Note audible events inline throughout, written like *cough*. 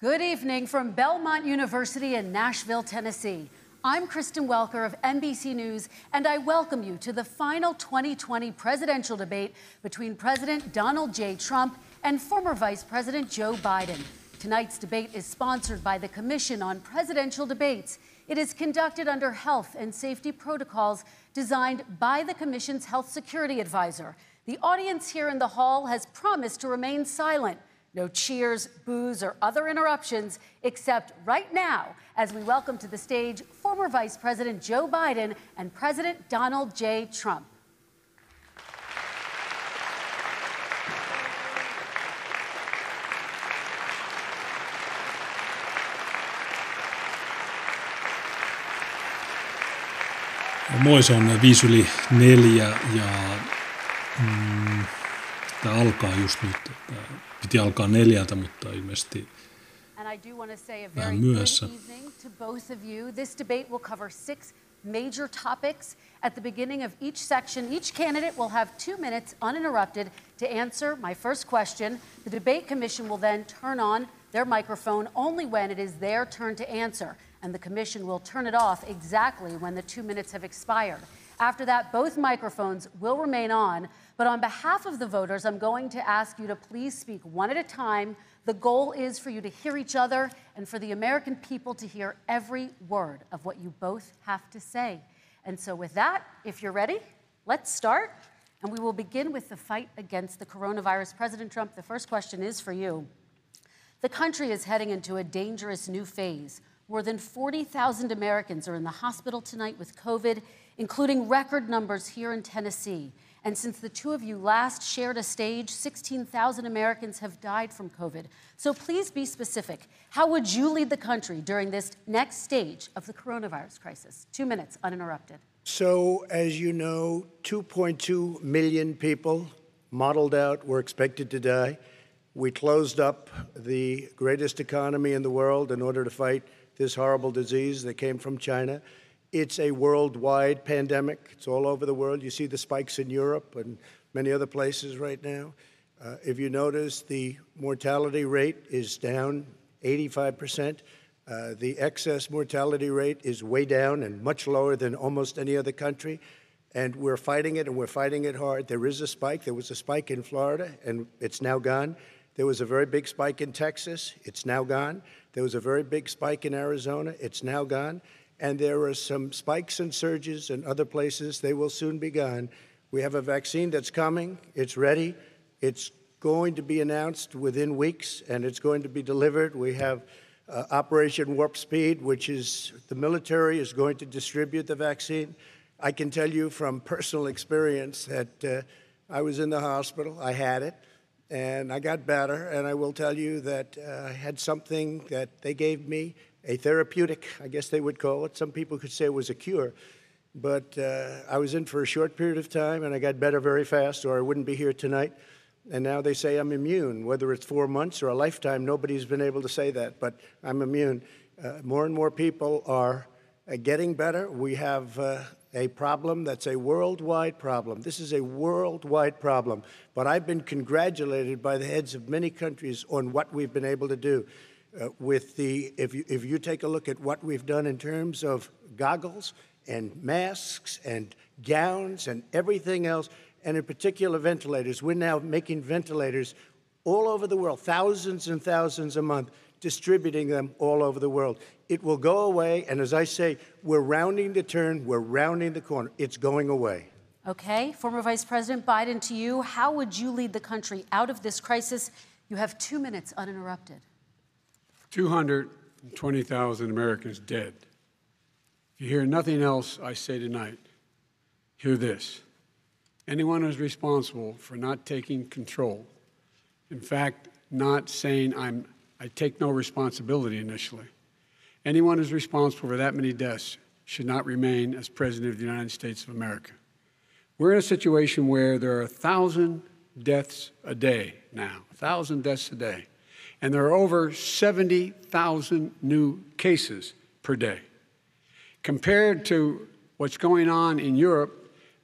Good evening from Belmont University in Nashville, Tennessee. I'm Kristen Welker of NBC News, and I welcome you to the final 2020 presidential debate between President Donald J. Trump and former Vice President Joe Biden. Tonight's debate is sponsored by the Commission on Presidential Debates. It is conducted under health and safety protocols designed by the Commission's health security advisor. The audience here in the hall has promised to remain silent. No cheers, boos, or other interruptions, except right now as we welcome to the stage former Vice President Joe Biden and President Donald J. Trump. Moi, se on viisi yli neljä ja mm, tämä alkaa just nyt. Tämä piti alkaa neljältä, mutta ilmeisesti And I do want to say a very good evening to both of you. This debate will cover six major topics. At the beginning of each section, each candidate will have two minutes uninterrupted to answer my first question. The debate commission will then turn on their microphone only when it is their turn to answer and the Commission will turn it off exactly when the two minutes have expired. After that, both microphones will remain on, but on behalf of the voters, I'm going to ask you to please speak one at a time. The goal is for you to hear each other and for the American people to hear every word of what you both have to say. And so, with that, if you're ready, let's start. And we will begin with the fight against the coronavirus. President Trump, the first question is for you. The country is heading into a dangerous new phase more than 40,000 Americans are in the hospital tonight with COVID, including record numbers here in Tennessee. And since the two of you last shared a stage, 16,000 Americans have died from COVID. So please be specific. How would you lead the country during this next stage of the coronavirus crisis? Two minutes, uninterrupted. So, as you know, 2.2 million people modeled out were expected to die. We closed up the greatest economy in the world in order to fight this horrible disease that came from China. It's a worldwide pandemic. It's all over the world. You see the spikes in Europe and many other places right now. Uh, if you notice, the mortality rate is down 85%. Uh, the excess mortality rate is way down and much lower than almost any other country. And we're fighting it, and we're fighting it hard. There is a spike. There was a spike in Florida, and it's now gone. There was a very big spike in Texas. It's now gone. There was a very big spike in Arizona. It's now gone. And there are some spikes and surges in other places. They will soon be gone. We have a vaccine that's coming. It's ready. It's going to be announced within weeks, and it's going to be delivered. We have uh, Operation Warp Speed, which is the military is going to distribute the vaccine. I can tell you from personal experience that uh, I was in the hospital. I had it and I got better. And I will tell you that uh, I had something that they gave me, a therapeutic, I guess they would call it. Some people could say it was a cure. But uh, I was in for a short period of time, and I got better very fast, or I wouldn't be here tonight. And now they say I'm immune. Whether it's four months or a lifetime, nobody's been able to say that, but I'm immune. Uh, more and more people are uh, getting better. We have uh, a problem that's a worldwide problem. This is a worldwide problem. But I've been congratulated by the heads of many countries on what we've been able to do. Uh, with the, if you, if you take a look at what we've done in terms of goggles and masks and gowns and everything else, and in particular ventilators, we're now making ventilators all over the world, thousands and thousands a month, distributing them all over the world. It will go away. And as I say, we're rounding the turn, we're rounding the corner. It's going away. Okay. Former Vice President Biden, to you, how would you lead the country out of this crisis? You have two minutes uninterrupted. 220,000 Americans dead. If you hear nothing else I say tonight, hear this. Anyone who's responsible for not taking control, in fact, not saying I'm, I take no responsibility initially, Anyone who's responsible for that many deaths should not remain as President of the United States of America. We're in a situation where there are thousand deaths a day now, a thousand deaths a day, and there are over 70,000 new cases per day. Compared to what's going on in Europe,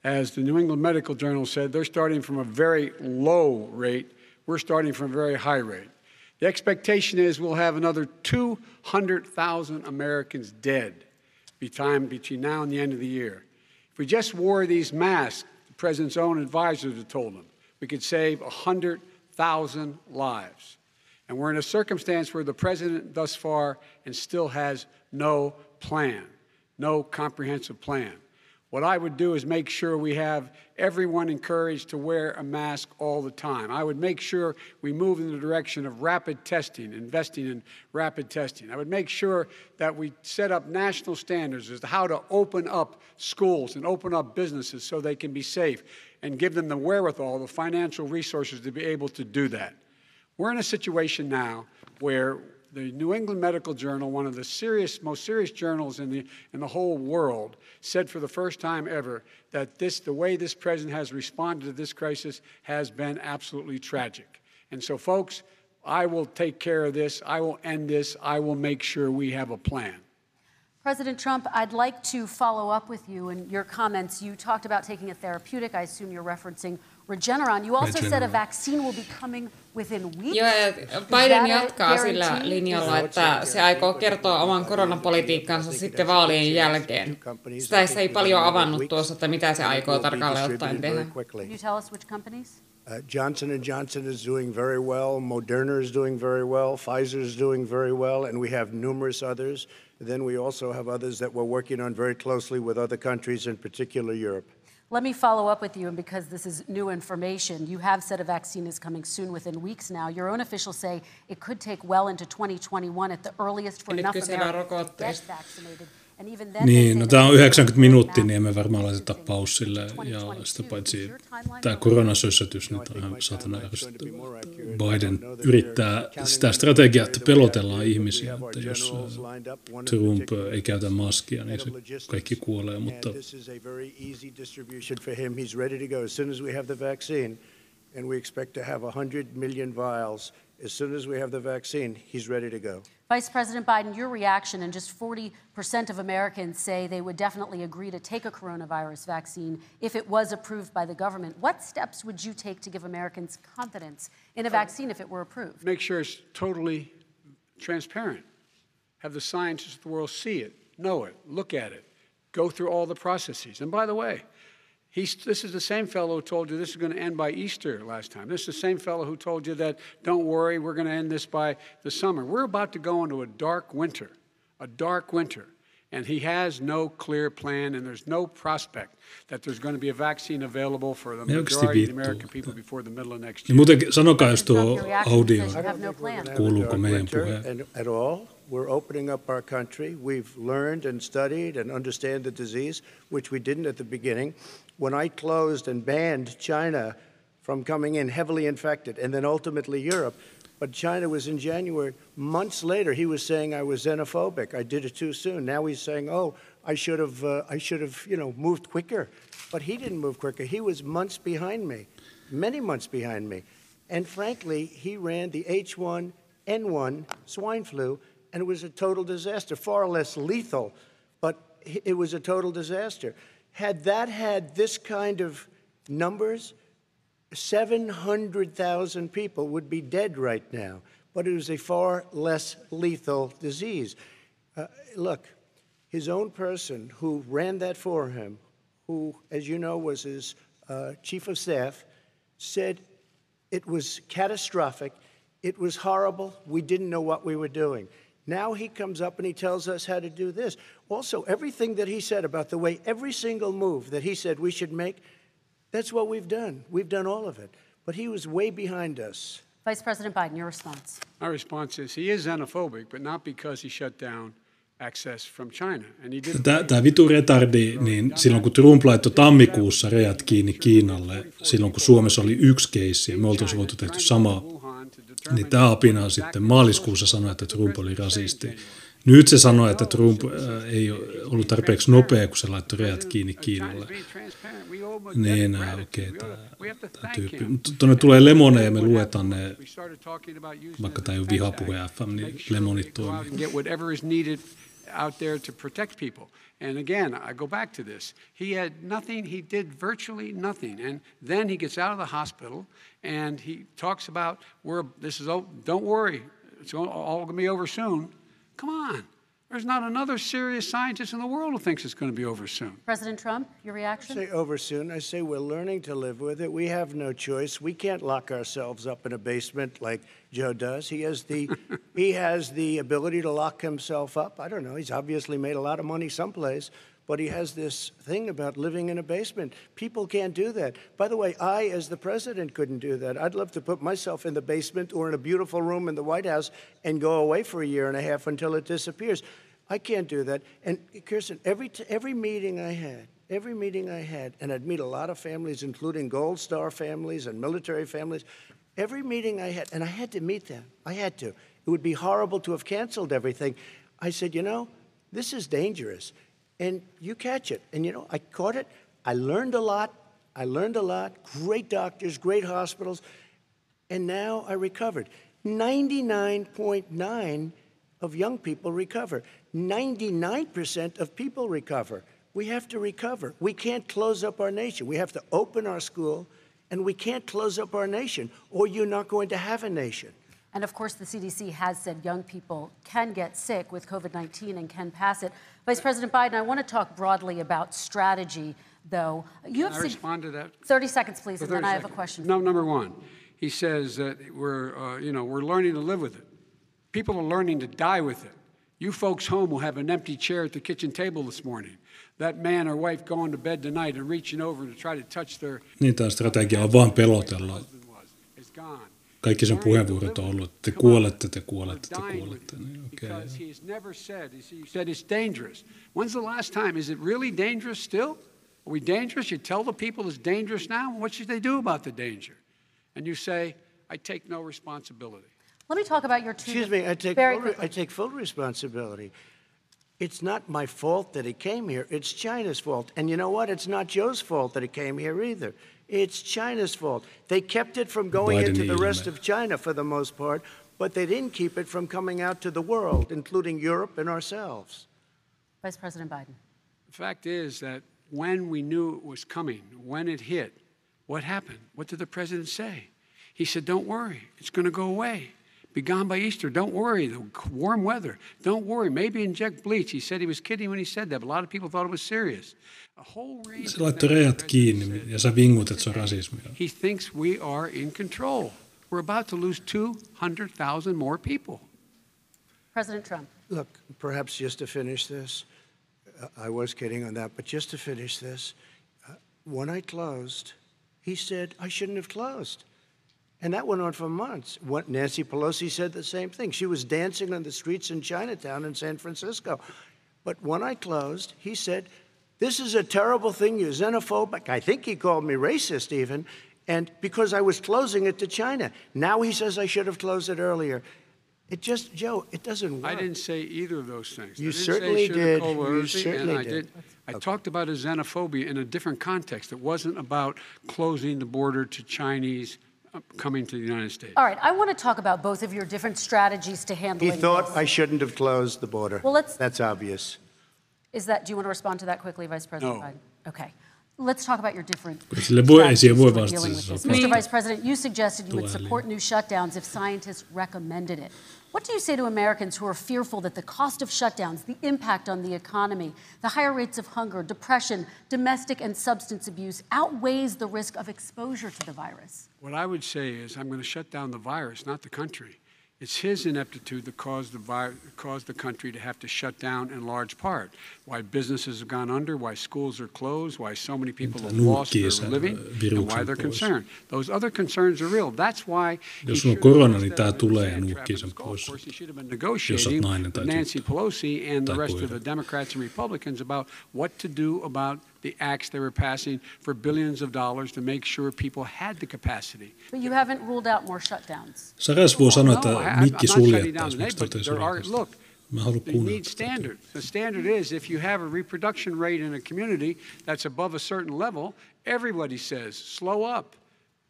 as the New England Medical Journal said, they're starting from a very low rate. We're starting from a very high rate. The expectation is we'll have another 200,000 Americans dead between now and the end of the year. If we just wore these masks, the president's own advisors have told him, we could save 100,000 lives. And we're in a circumstance where the president thus far and still has no plan, no comprehensive plan. What I would do is make sure we have everyone encouraged to wear a mask all the time. I would make sure we move in the direction of rapid testing, investing in rapid testing. I would make sure that we set up national standards as to how to open up schools and open up businesses so they can be safe and give them the wherewithal, the financial resources to be able to do that. We're in a situation now where the New England Medical Journal, one of the serious, most serious journals in the, in the whole world, said for the first time ever that this, the way this president has responded to this crisis has been absolutely tragic. And so, folks, I will take care of this. I will end this. I will make sure we have a plan. President Trump, I'd like to follow up with you in your comments. You talked about taking a therapeutic. I assume you're referencing Regeneron. You also Regeneron. said a vaccine will be coming within weeks. Joo, Biden jatkaa sillä linjalla, että se aikoo kertoa oman koronapolitiikkansa sitten vaalien jälkeen. Sitä ei paljon avannut tuossa, että mitä se aikoo tarkalleen ottaen tehdä. Can you tell us which companies? Uh, Johnson and Johnson is doing very well. Moderna is doing very well. Pfizer is doing very well, and we have numerous others. Then we also have others that we're working on very closely with other countries, in particular Europe. Let me follow up with you, and because this is new information, you have said a vaccine is coming soon within weeks now. Your own officials say it could take well into 2021 at the earliest for enough Americans to get vaccinated. Niin, no tämä on 90 minuuttia, niin emme varmaan laiteta paussille. Ja sitä paitsi tämä koronasössätys nyt on ihan satana Biden yrittää sitä strategiaa, että pelotellaan ihmisiä, että jos Trump ei käytä maskia, niin se kaikki kuolee, mutta and we expect to have 100 million vials as soon as we have the vaccine, he's ready to go. Vice President Biden, your reaction, and just 40% of Americans say they would definitely agree to take a coronavirus vaccine if it was approved by the government. What steps would you take to give Americans confidence in a vaccine if it were approved? Make sure it's totally transparent. Have the scientists of the world see it, know it, look at it, go through all the processes. And by the way, He's, this is the same fellow who told you this is going to end by Easter last time. This is the same fellow who told you that, don't worry, we're going to end this by the summer. We're about to go into a dark winter, a dark winter. And he has no clear plan, and there's no prospect that there's going to be a vaccine available for the majority of the American people before the middle of next year. Muuten sanokaa, jos tuo audio, kuuluuko meidän puheen? At all. We're opening up our country. We've learned and studied and understand the disease, which we didn't at the beginning. When I closed and banned China from coming in heavily infected, and then ultimately Europe. But China was in January. Months later, he was saying I was xenophobic. I did it too soon. Now he's saying, "Oh, I should have, uh, I should have, you know, moved quicker." But he didn't move quicker. He was months behind me, many months behind me. And frankly, he ran the H1N1 swine flu, and it was a total disaster. Far less lethal, but it was a total disaster. Had that had this kind of numbers, 700,000 people would be dead right now. But it was a far less lethal disease. Uh, look, his own person who ran that for him, who, as you know, was his uh, chief of staff, said it was catastrophic, it was horrible, we didn't know what we were doing. Now he comes up and he tells us how to do this. Also, everything that he said about the way every single move that he said we should make, that's what we've done. We've done all of it. But he was way behind us. Vice President Biden, your response. My response is he is xenophobic, but not because he shut down access from China. Tämä vitu retardi, niin silloin kun Trump laittoi tammikuussa rejat kiinni Kiinalle, silloin kun Suomessa oli yksi keissi ja me oltaisiin voitu tehty sama niin tämä apina sitten maaliskuussa sanoi, että Trump oli rasisti. Nyt se sanoi, että Trump äh, ei ollut tarpeeksi nopea, kun se laittoi reat kiinni Kiinalle. Niin, äh, okei, okay, tämä tyyppi. Mutta tuonne tulee lemone ja me luetaan ne, vaikka tämä ei ole vihapuhe FM, niin lemonit toimii. And again, I go back to this. He had nothing, he did virtually nothing. And then he gets out of the hospital and he talks about, we're, this is, oh, don't worry, it's all, all going to be over soon. Come on. There's not another serious scientist in the world who thinks it's going to be over soon. President Trump, your reaction? I say over soon. I say we're learning to live with it. We have no choice. We can't lock ourselves up in a basement like Joe does. He has the *laughs* he has the ability to lock himself up. I don't know. He's obviously made a lot of money someplace, but he has this thing about living in a basement. People can't do that. By the way, I, as the president, couldn't do that. I'd love to put myself in the basement or in a beautiful room in the White House and go away for a year and a half until it disappears. I can't do that. And Kristen, every, every meeting I had, every meeting I had, and I'd meet a lot of families, including Gold Star families and military families. Every meeting I had, and I had to meet them. I had to. It would be horrible to have canceled everything. I said, you know, this is dangerous and you catch it. And you know, I caught it. I learned a lot. I learned a lot. Great doctors, great hospitals. And now I recovered. 99.9 of young people recover. 99% of people recover. We have to recover. We can't close up our nation. We have to open our school, and we can't close up our nation, or you're not going to have a nation. And of course, the CDC has said young people can get sick with COVID 19 and can pass it. Vice President Biden, I want to talk broadly about strategy, though. You can have I respond to that? 30 seconds, please, and then seconds. I have a question. No, number one, he says that we're, uh, you know, we're learning to live with it. People are learning to die with it. You folks home will have an empty chair at the kitchen table this morning. That man or wife going to bed tonight and reaching over to try to touch their... Niin, tämä strategia on vain pelotella. Kaikki sen puheenvuorot on ollut, että te kuolette, te kuolette, te kuolette. Niin, okay. he's never said, he said it's dangerous. When's the last time? Is it really dangerous still? Are we dangerous? You tell the people it's dangerous now? What should they do about the danger? And you say, I take no responsibility. Let me talk about your two. Excuse me, I take, full, I take full responsibility. It's not my fault that it came here. It's China's fault. And you know what? It's not Joe's fault that it came here either. It's China's fault. They kept it from going Biden into the rest of China for the most part, but they didn't keep it from coming out to the world, including Europe and ourselves. Vice President Biden. The fact is that when we knew it was coming, when it hit, what happened? What did the president say? He said, Don't worry, it's going to go away be gone by Easter. Don't worry, the warm weather. Don't worry. Maybe inject bleach. He said he was kidding when he said that, but a lot of people thought it was serious. A whole range se laittoi rajat kiinni ja sä vingut, että se on rasismia. He thinks we are in control. We're about to lose 200,000 more people. President Trump. Look, perhaps just to finish this, uh, I was kidding on that, but just to finish this, uh, when I closed, he said I shouldn't have closed. And that went on for months. What, Nancy Pelosi said the same thing. She was dancing on the streets in Chinatown in San Francisco. But when I closed, he said, This is a terrible thing. You're xenophobic. I think he called me racist, even. And because I was closing it to China. Now he says I should have closed it earlier. It just, Joe, it doesn't work. I didn't say either of those things. You certainly did. You certainly I did. did. I okay. talked about a xenophobia in a different context. It wasn't about closing the border to Chinese coming to the United States. All right, I want to talk about both of your different strategies to handling He thought this. I shouldn't have closed the border. Well, let's. That's obvious. Is that? Do you want to respond to that quickly, Vice President no. Biden? Okay. Let's talk about your different strategies Mr. Vice President, you suggested you would support new shutdowns if scientists recommended it. What do you say to Americans who are fearful that the cost of shutdowns, the impact on the economy, the higher rates of hunger, depression, domestic and substance abuse outweighs the risk of exposure to the virus? What I would say is I'm going to shut down the virus, not the country. It's his ineptitude that caused the, caused the country to have to shut down in large part. Why businesses have gone under, why schools are closed, why so many people have lost their living, and why they're concerned. Those other concerns are real. That's why Jos on korona, niin tämä tulee ja nuukkii sen pois. Jos olet nainen tai Nancy Pelosi and the rest of the Democrats and Republicans about what to do about the acts they were passing for billions of dollars to make sure people had the capacity. But you haven't ruled out more shutdowns. Saras voi sanoa, että mikki suljettaisiin, miksi totesi Look, you need standards. The standard is if you have a reproduction rate in a community that's above a certain level, everybody says slow up,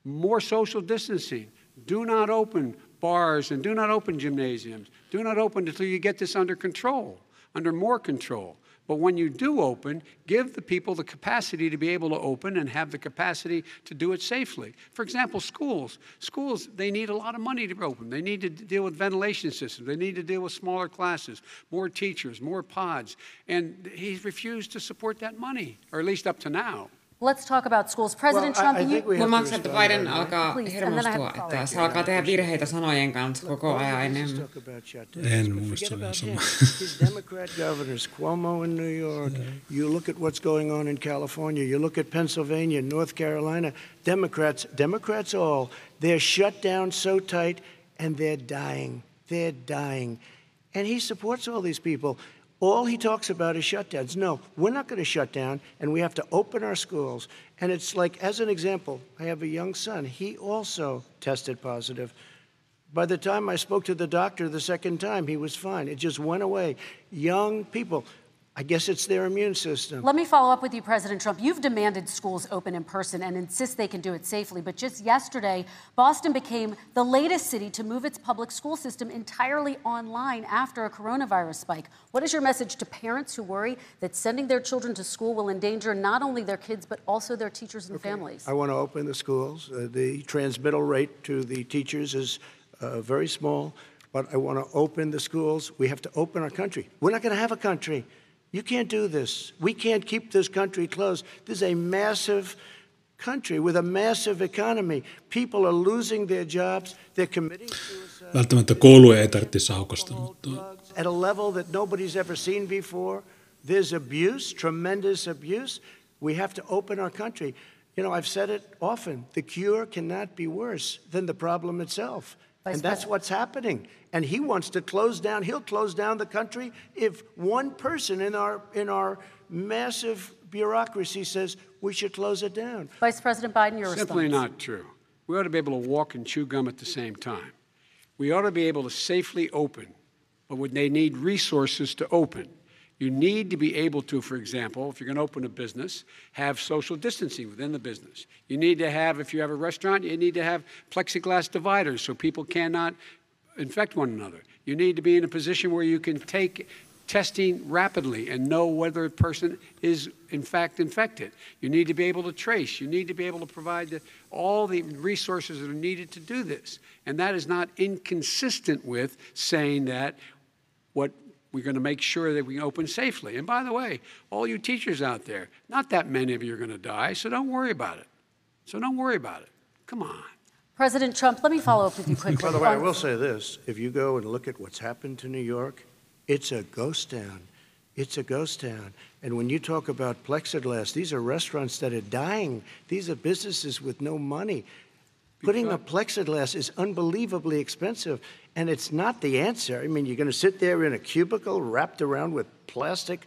more social distancing, do not open bars and do not open gymnasiums, do not open until you get this under control under more control. But when you do open, give the people the capacity to be able to open and have the capacity to do it safely. For example, schools. Schools, they need a lot of money to open. They need to deal with ventilation systems. They need to deal with smaller classes, more teachers, more pods. And he's refused to support that money, or at least up to now. Let's talk about schools. President Well, Trump, I you, think we have Huomaatko, to että respond Biden right now. alkaa Please, and then I have hermostua, että se alkaa tehdä virheitä sanojen kanssa koko ajan enemmän. Talk about shutdowns, En muista forget vielä about His Democrat governors, Cuomo in New York. You look at what's going on in California. You look at Pennsylvania, North Carolina. Democrats, Democrats all, they're shut down so tight, and they're dying. They're dying, and he supports all these people. All he talks about is shutdowns. No, we're not going to shut down, and we have to open our schools. And it's like, as an example, I have a young son. He also tested positive. By the time I spoke to the doctor the second time, he was fine. It just went away. Young people, I guess it's their immune system. let me follow up with you, President Trump. You've demanded schools open in person and insist they can do it safely. But just yesterday, Boston became the latest city to move its public school system entirely online after a coronavirus spike. What is your message to parents who worry that sending their children to school will endanger not only their kids, but also their teachers and families? I want to open the schools. Uh, the transmittal rate to the teachers is uh, very small, but I want to open the schools. We have to open our country. We're not going to have a country. You can't do this. We can't keep this country closed. This is a massive country with a massive economy. People are losing their jobs. They're committing suicide. Välttämättä kouluja ei tarvitse mutta at a level that nobody's ever seen before. There's abuse, tremendous abuse. We have to open our country. You know, I've said it often the cure cannot be worse than the problem itself. Vice and that's President. what's happening. And he wants to close down, he'll close down the country if one person in our, in our massive bureaucracy says we should close it down. Vice President Biden, your Simply response. not true. We ought to be able to walk and chew gum at the same time. We ought to be able to safely open, but would they need resources to open? You need to be able to, for example, if you're going to open a business, have social distancing within the business. You need to have, if you have a restaurant, you need to have plexiglass dividers so people cannot infect one another. You need to be in a position where you can take testing rapidly and know whether a person is in fact infected. You need to be able to trace. You need to be able to provide the, all the resources that are needed to do this. And that is not inconsistent with saying that what we're going to make sure that we open safely. And by the way, all you teachers out there, not that many of you are going to die, so don't worry about it. So don't worry about it. Come on. President Trump, let me follow up with you quickly. By the way, I will um, say this if you go and look at what's happened to New York, it's a ghost town. It's a ghost town. And when you talk about plexiglass, these are restaurants that are dying, these are businesses with no money. Putting a plexiglass is unbelievably expensive, and it's not the answer. I mean, you're going to sit there in a cubicle wrapped around with plastic.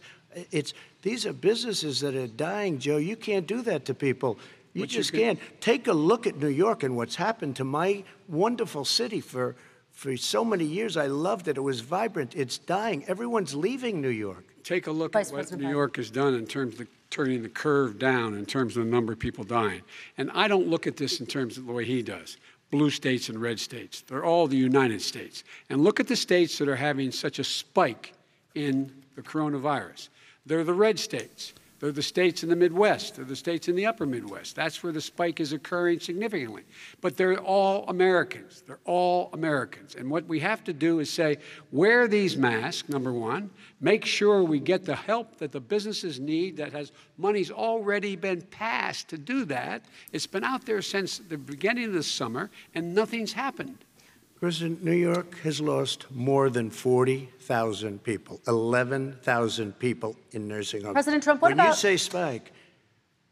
It's these are businesses that are dying, Joe. You can't do that to people. You But just can- can't. Take a look at New York and what's happened to my wonderful city for for so many years. I loved it. It was vibrant. It's dying. Everyone's leaving New York. Take a look Vice at what President New York has done in terms of turning the curve down in terms of the number of people dying. And I don't look at this in terms of the way he does. Blue states and red states. They're all the United States. And look at the states that are having such a spike in the coronavirus. They're the red states. They're the states in the Midwest. They're the states in the upper Midwest. That's where the spike is occurring significantly. But they're all Americans. They're all Americans. And what we have to do is say, wear these masks, number one. Make sure we get the help that the businesses need that has money's already been passed to do that. It's been out there since the beginning of the summer, and nothing's happened. President, New York has lost more than 40,000 people, 11,000 people in nursing homes. President Trump, what when you say spike,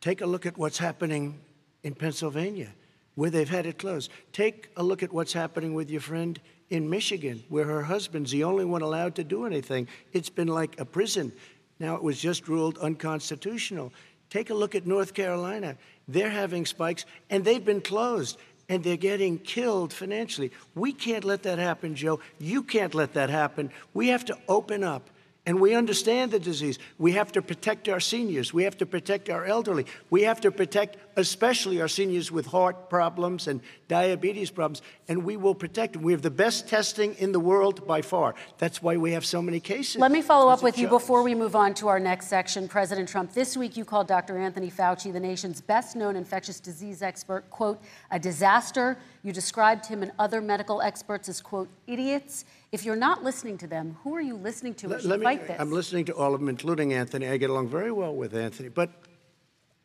take a look at what's happening in Pennsylvania, where they've had it closed. Take a look at what's happening with your friend in Michigan, where her husband's the only one allowed to do anything. It's been like a prison. Now it was just ruled unconstitutional. Take a look at North Carolina. They're having spikes, and they've been closed, and they're getting killed financially. We can't let that happen, Joe. You can't let that happen. We have to open up. And we understand the disease. We have to protect our seniors. We have to protect our elderly. We have to protect especially our seniors with heart problems and diabetes problems, and we will protect them. We have the best testing in the world by far. That's why we have so many cases. Let me follow up with you before we move on to our next section. President Trump, this week you called Dr. Anthony Fauci, the nation's best known infectious disease expert, quote, a disaster. You described him and other medical experts as, quote, idiots. If you're not listening to them, who are you listening to you fight this? I'm listening to all of them, including Anthony. I get along very well with Anthony, but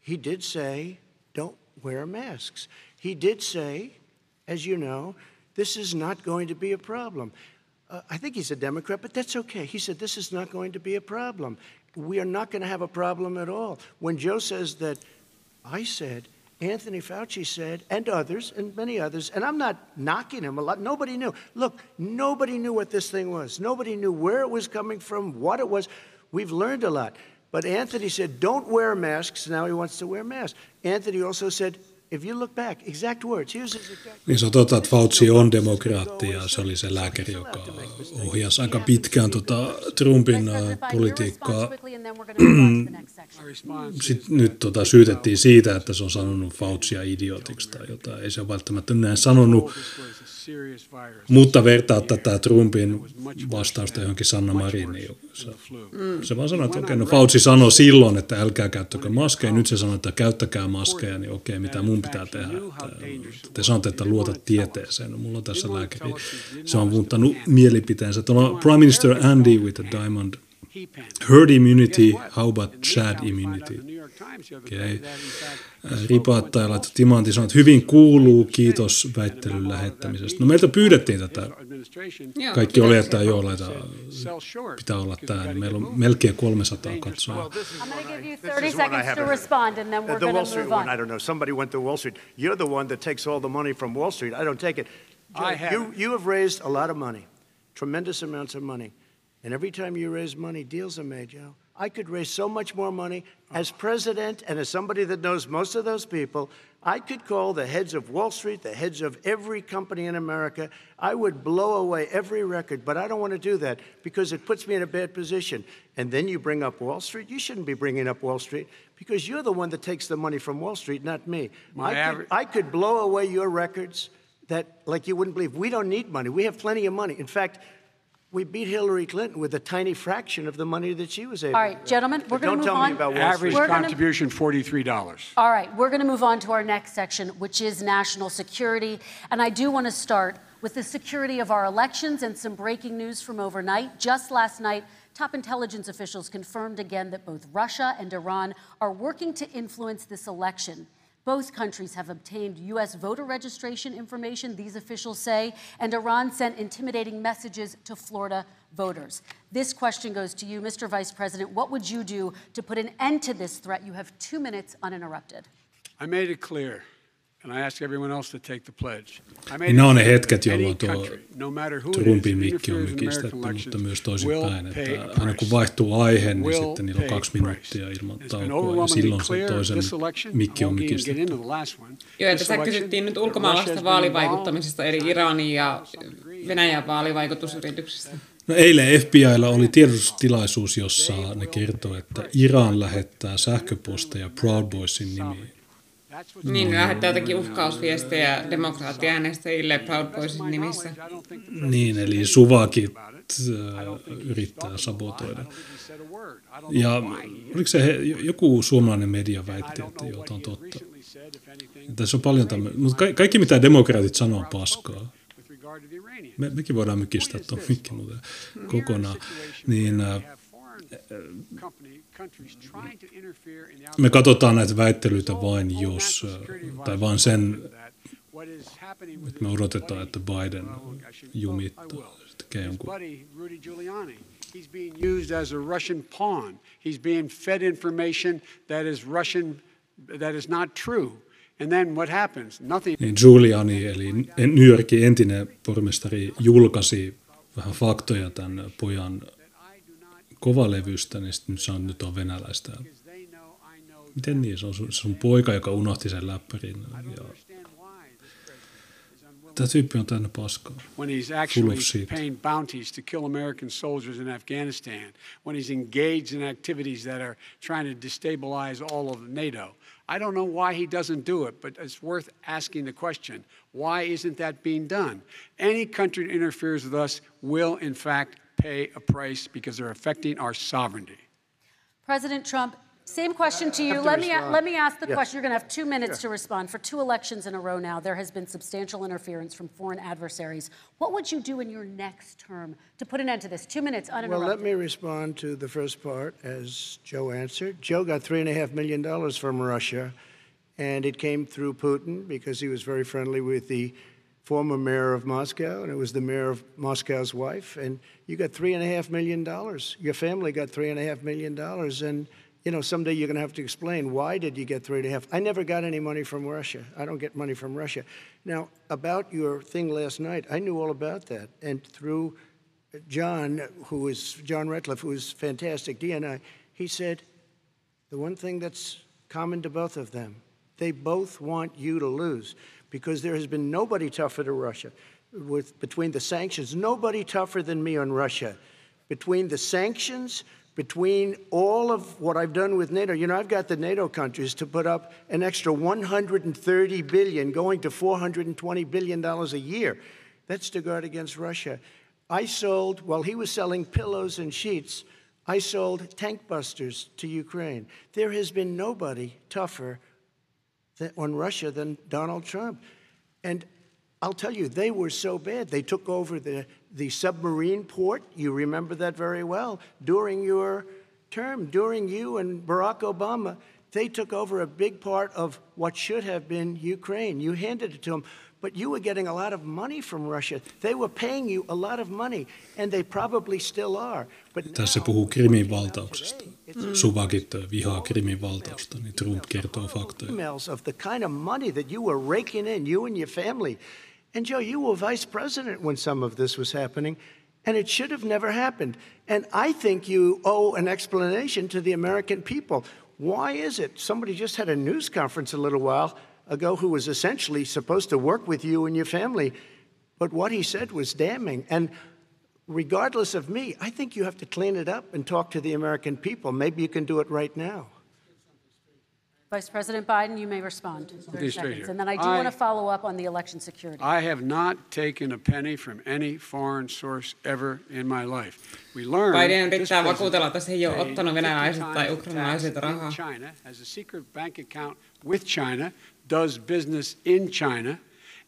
he did say don't wear masks. He did say, as you know, this is not going to be a problem. Uh, I think he's a Democrat, but that's okay. He said this is not going to be a problem. We are not going to have a problem at all. When Joe says that, I said, Anthony Fauci said, and others, and many others, and I'm not knocking him a lot. Nobody knew. Look, nobody knew what this thing was. Nobody knew where it was coming from, what it was. We've learned a lot. But Anthony said, don't wear masks. Now he wants to wear masks. Anthony also said, if you look back, exact words, here's his exact Niin sä totta, että Fauci on demokraatti ja se oli se lääkäri, joka ohjasi aika pitkään tota Trumpin politiikkaa. Sitten nyt tota syytettiin siitä, että se on sanonut Faucia idiotiksi tai jotain. Ei se ole välttämättä näin sanonut. Mutta vertaa tätä Trumpin vastausta johonkin Sanna Mariniin. Se, se vaan sanoi, että okei, no Fauci sanoi silloin, että älkää käyttäkö maskeja. Nyt se sanoo, että käyttäkää maskeja, niin okei, mitä mun pitää tehdä. Että te sanotte, että luota tieteeseen. No, mulla on tässä lääkäri. Se on muuttanut mielipiteensä. Tuolla Prime Minister Andy with a diamond Herd immunity, how about Chad immunity? Okay. Ripatta ja laittoi Timantti sanoi, että hyvin kuuluu, kiitos väittelyn lähettämisestä. No meiltä pyydettiin tätä. Kaikki oli, että joo, laita, pitää olla tämä. Niin meillä on melkein 300 katsoa. The Wall Street one, I don't know. Somebody went to Wall Street. You're the one that takes all the money from Wall Street. I don't take it. You, you have raised a lot of money, tremendous amounts of money. And every time you raise money, deals are made, Joe. I could raise so much more money. As president and as somebody that knows most of those people, I could call the heads of Wall Street, the heads of every company in America. I would blow away every record, but I don't want to do that because it puts me in a bad position. And then you bring up Wall Street. You shouldn't be bringing up Wall Street because you're the one that takes the money from Wall Street, not me. I could, I could blow away your records that, like you wouldn't believe. We don't need money. We have plenty of money. In fact, we beat Hillary Clinton with a tiny fraction of the money that she was able. All right, gentlemen, we're going to move on. Average contribution forty-three dollars. All right, we're going to move on to our next section, which is national security, and I do want to start with the security of our elections and some breaking news from overnight. Just last night. Top intelligence officials confirmed again that both Russia and Iran are working to influence this election. Both countries have obtained U.S. voter registration information, these officials say, and Iran sent intimidating messages to Florida voters. This question goes to you, Mr. Vice President. What would you do to put an end to this threat? You have two minutes uninterrupted. I made it clear and I ask everyone else to take the pledge. Niin nämä on ne hetket, jolloin tuo Trumpin mikki on mykistetty, mutta myös toisinpäin, että aina kun vaihtuu aihe, niin sitten niillä on kaksi minuuttia ilman taukoa, ja silloin se toisen mikki on mykistetty. Joo, että tässä kysyttiin nyt ulkomaalaista vaalivaikuttamisesta, eli Iranin ja Venäjän vaalivaikutusyrityksistä. No eilen FBIlla oli tiedotustilaisuus, jossa ne kertoo, että Iran lähettää sähköposteja Proud Boysin nimiin. Niin, lähettää jotakin uhkausviestejä demokraattiäänestäjille Proud Boysin nimissä. Niin, eli suvakit äh, yrittää sabotoida. Ja oliko se he, joku suomalainen media väitti, että joo, on totta. Ja tässä on paljon tämmöistä, mutta ka- kaikki mitä demokraatit sanoo on paskaa. Me, mekin voidaan mykistää tuon mikki muuten kokonaan. Niin, äh, me katsotaan näitä väittelyitä vain jos, tai vain sen, että me odotetaan, että Biden jumittaa. Tekee jonkun. He's being used as a Russian pawn. He's being fed information that is Russian, that is not true. And then what happens? Nothing. Niin Giuliani, eli New Yorkin entinen pormestari, julkaisi vähän faktoja tämän pojan kovalevystä, niin sitten se on, nyt on venäläistä. Miten niin? Se on sun, sun poika, joka unohti sen läppärin. Ja Tämä tyyppi on täynnä paskaa. When he's actually paying bounties to kill American soldiers in Afghanistan, when he's engaged in activities that are trying to destabilize all of NATO. I don't know why he doesn't do it, but it's worth asking the question why isn't that being done? Any country that interferes with us will, in fact, pay a price because they're affecting our sovereignty. President Trump, same question to you. Let me, let me ask the yes. question. You're going to have two minutes to respond. For two elections in a row now, there has been substantial interference from foreign adversaries. What would you do in your next term to put an end to this? Two minutes uninterrupted. Well, let me respond to the first part as Joe answered. Joe got $3.5 million from Russia, and it came through Putin because he was very friendly with the former mayor of Moscow, and it was the mayor of Moscow's wife. And you got $3.5 million. Your family got $3.5 million. And you know, someday you're going to have to explain why did you get three and a half. I never got any money from Russia. I don't get money from Russia. Now, about your thing last night, I knew all about that, and through John, who is John Ratcliffe, who is fantastic, DNI, he said the one thing that's common to both of them, they both want you to lose because there has been nobody tougher to Russia. With between the sanctions, nobody tougher than me on Russia. Between the sanctions, between all of what I've done with NATO, you know, I've got the NATO countries to put up an extra 130 billion, going to 420 billion dollars a year. That's to guard against Russia. I sold, while he was selling pillows and sheets, I sold tank busters to Ukraine. There has been nobody tougher on Russia than Donald Trump. And I'll tell you, they were so bad. They took over the, the submarine port. You remember that very well. During your term, during you and Barack Obama, they took over a big part of what should have been Ukraine. You handed it to them, but you were getting a lot of money from Russia. They were paying you a lot of money, and they probably still are. But Tässä puhuu Krimin valtauksesta. Mm. Suvakit vihaa Krimin valtausta, niin Trump kertoo faktoja. Emails of the kind of money that you were raking in, you and your family. And Joe, you were vice president when some of this was happening, and it should have never happened. And I think you owe an explanation to the American people. Why is it? Somebody just had a news conference a little while ago who was essentially supposed to work with you and your family, but what he said was damning. And regardless of me, I think you have to clean it up and talk to the American people. Maybe you can do it right now. Vice President Biden, you may respond. seconds. And then I do I, want to follow up on the election security. I have not taken a penny from any foreign source ever in my life. We learned Biden yrittää vakuutella, että se ei ole ottanut venäläiset tai ukrainalaiset rahaa. China has a secret bank account with China, does business in China,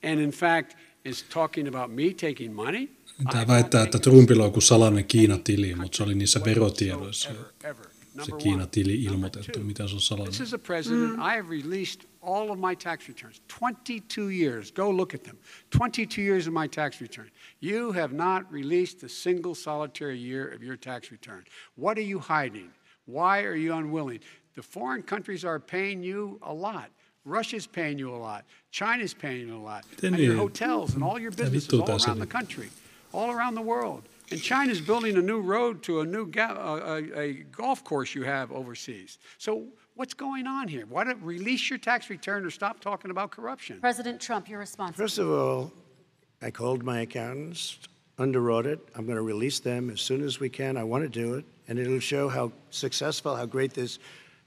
and in fact is talking about me taking money. Tämä väittää, että Trumpilla on joku salainen Kiina-tili, mutta se oli niissä verotiedoissa. Ever, ever se Kiina-tili ilmoitettu, mitä se on salainen. This is a president, mm. I have released all of my tax returns, 22 years. Go look at them. 22 years of my tax return. You have not released a single solitary year of your tax return. What are you hiding? Why are you unwilling? The foreign countries are paying you a lot. Russia's paying you a lot. China's paying you a lot. And your hotels and all your businesses all around the country, all around the world. And China's building a new road to a new ga- uh, a, a, golf course you have overseas. So what's going on here? Why don't release your tax return or stop talking about corruption? President Trump, your response. First of all, I called my accountants, underwrote it. I'm going to release them as soon as we can. I want to do it, and it'll show how successful, how great this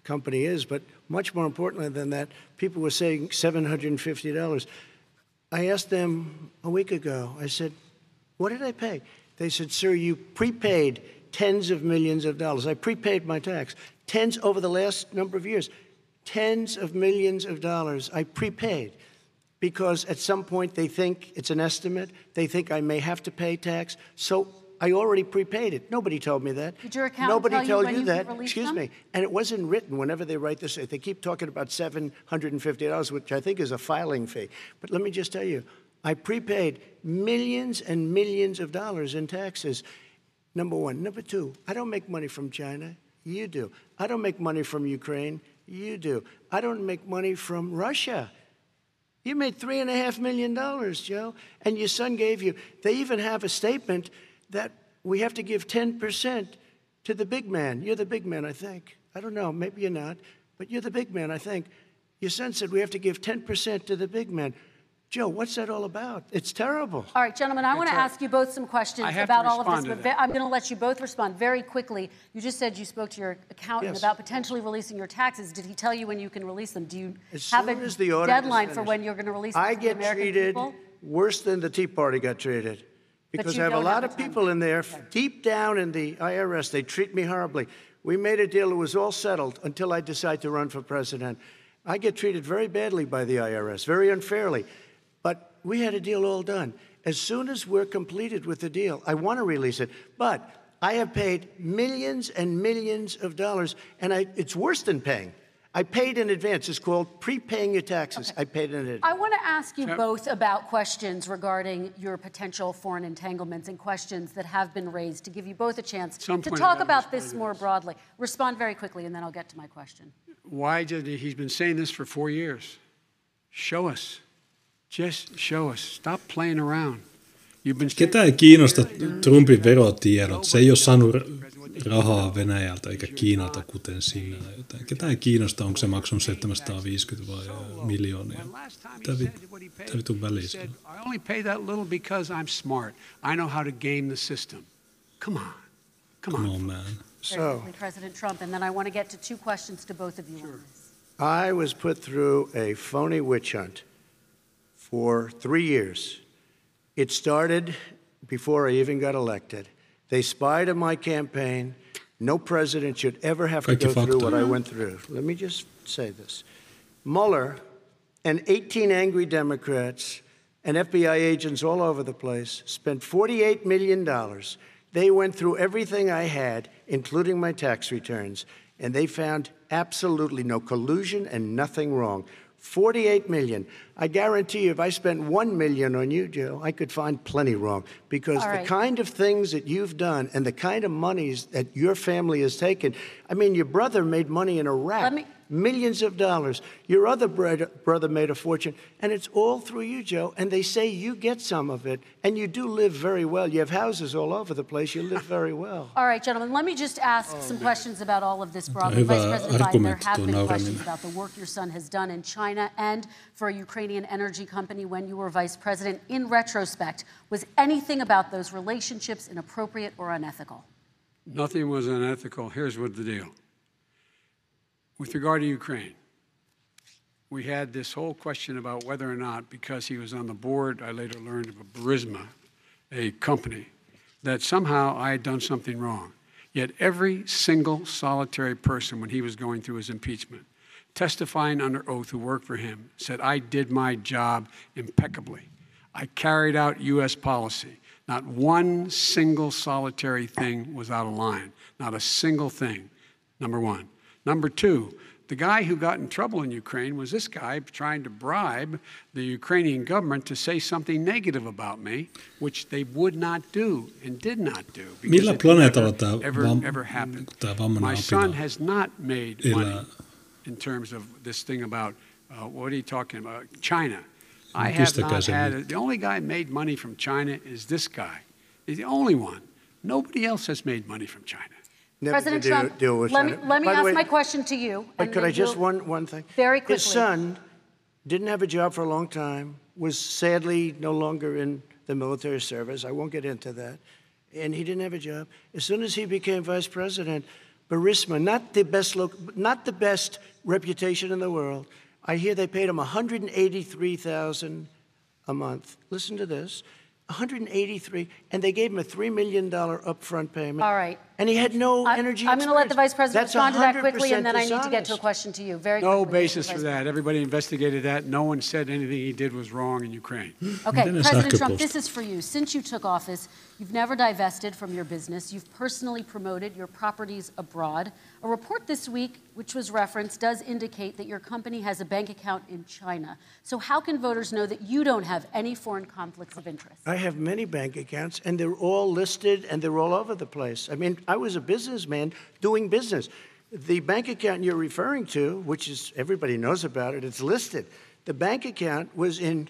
company is. But much more importantly than that, people were saying $750. I asked them a week ago, I said, what did I pay? They said, Sir, you prepaid tens of millions of dollars. I prepaid my tax. Tens over the last number of years. Tens of millions of dollars I prepaid because at some point they think it's an estimate. They think I may have to pay tax. So I already prepaid it. Nobody told me that. Did your accountant Nobody tell told you, you, you that. Excuse them? me. And it wasn't written whenever they write this. They keep talking about $750, which I think is a filing fee. But let me just tell you, I prepaid millions and millions of dollars in taxes. Number one. Number two, I don't make money from China. You do. I don't make money from Ukraine. You do. I don't make money from Russia. You made three and a half million dollars, Joe, and your son gave you. They even have a statement that we have to give 10% to the big man. You're the big man, I think. I don't know, maybe you're not, but you're the big man, I think. Your son said we have to give 10% to the big man. Joe, what's that all about? It's terrible. All right, gentlemen, I want to ask you both some questions I have to about all of this, but. I'm going to let you both respond very quickly. You just said you spoke to your accountant Yes. about potentially releasing your taxes. Did he tell you when you can release them? Do you As have a deadline for when you're going to release them I to the get treated people? worse than the Tea Party got treated. Because I have a lot have of people in there, deep down in the IRS, they treat me horribly. We made a deal, it was all settled until I decide to run for president. I get treated very badly by the IRS, very unfairly. But we had a deal all done. As soon as we're completed with the deal, I want to release it. But I have paid millions and millions of dollars, and I, it's worse than paying. I paid in advance. It's called prepaying your taxes. I paid in advance. I want to ask you both about questions regarding your potential foreign entanglements and questions that have been raised to give you both a chance Some to talk about this more this. broadly. Respond very quickly, and then I'll get to my question. Why did he, he's been saying this for four years? Show us. Just show us. Stop playing around. You've been Ketä ei kiinnosta Trumpin verotiedot? Se ei ole saanut rahaa Venäjältä eikä Kiinalta kuten sinä. Joten ketä ei kiinnosta, onko se maksanut 750 vai miljoonia? Mitä, mitä vitun väliä on? I only pay that little because I'm smart. I know how to game the system. Come on. Come Come on. on, man. Very So- President Trump, and then I want to get to two questions to both of you on. I was put through a phony witch hunt for three years. It started before I even got elected. They spied on my campaign. No president should ever have to go through what I went through. Let me just say this. Mueller and 18 angry Democrats and FBI agents all over the place spent $48 million. They went through everything I had, including my tax returns, and they found absolutely no collusion and nothing wrong. 48 million. I guarantee you, if I spent 1 million on you, Joe, I could find plenty wrong. Because All the kind of things that you've done and the kind of monies that your family has taken, I mean, your brother made money in Iraq Let me- millions of dollars. Your other brother, brother made a fortune, and it's all through you, Joe. And they say you get some of it, and you do live very well. You have houses all over the place. You live very well. All right, gentlemen, let me just ask Oh, some questions about all of this broadly. Vice President Biden, there have been questions about the work your son has done in China and for a Ukrainian energy company when you were vice president. In retrospect, was anything about those relationships inappropriate or unethical? Nothing was unethical. Here's what the deal. With regard to Ukraine, we had this whole question about whether or not, because he was on the board, I later learned of a Burisma, a company, that somehow I had done something wrong. Yet every single solitary person, when he was going through his impeachment, testifying under oath who worked for him, said, I did my job impeccably. I carried out U.S. policy. Not one single solitary thing was out of line. Not a single thing, number one. Number two, the guy who got in trouble in Ukraine was this guy trying to bribe the Ukrainian government to say something negative about me, which they would not do and did not do. because Millä planeetalla never, tämä ever, vam- ever happened. My son has not made money in terms of this thing about uh, what are you talking about? China. I have not had it. The only guy made money from China is this guy. He's the only one. Nobody else has made money from China. Never President Trump, deal with let me, let me ask way, my question to you. But could I just one one thing? Very quickly. His son didn't have a job for a long time. Was sadly no longer in the military service. I won't get into that. And he didn't have a job. As soon as he became vice president, Burisma, not the best not the best reputation in the world. I hear they paid him 183,000 a month. Listen to this. 183, and they gave him a $3 million upfront payment. All right. And he had no I- energy I'm going to let the vice president That's respond to that quickly, and 100% then I need to get to a question to you. Very No quickly. basis for that. Everybody investigated that. No one said anything he did was wrong in Ukraine. Okay, Miten ne President Trump, this is for you. Since you took office, you've never divested from your business. You've personally promoted your properties abroad. A report this week, which was referenced, does indicate that your company has a bank account in China. So how can voters know that you don't have any foreign conflicts of interest? I have many bank accounts, and they're all listed and they're all over the place. I mean, I was a businessman doing business. The bank account you're referring to, which is everybody knows about it, it's listed. The bank account was in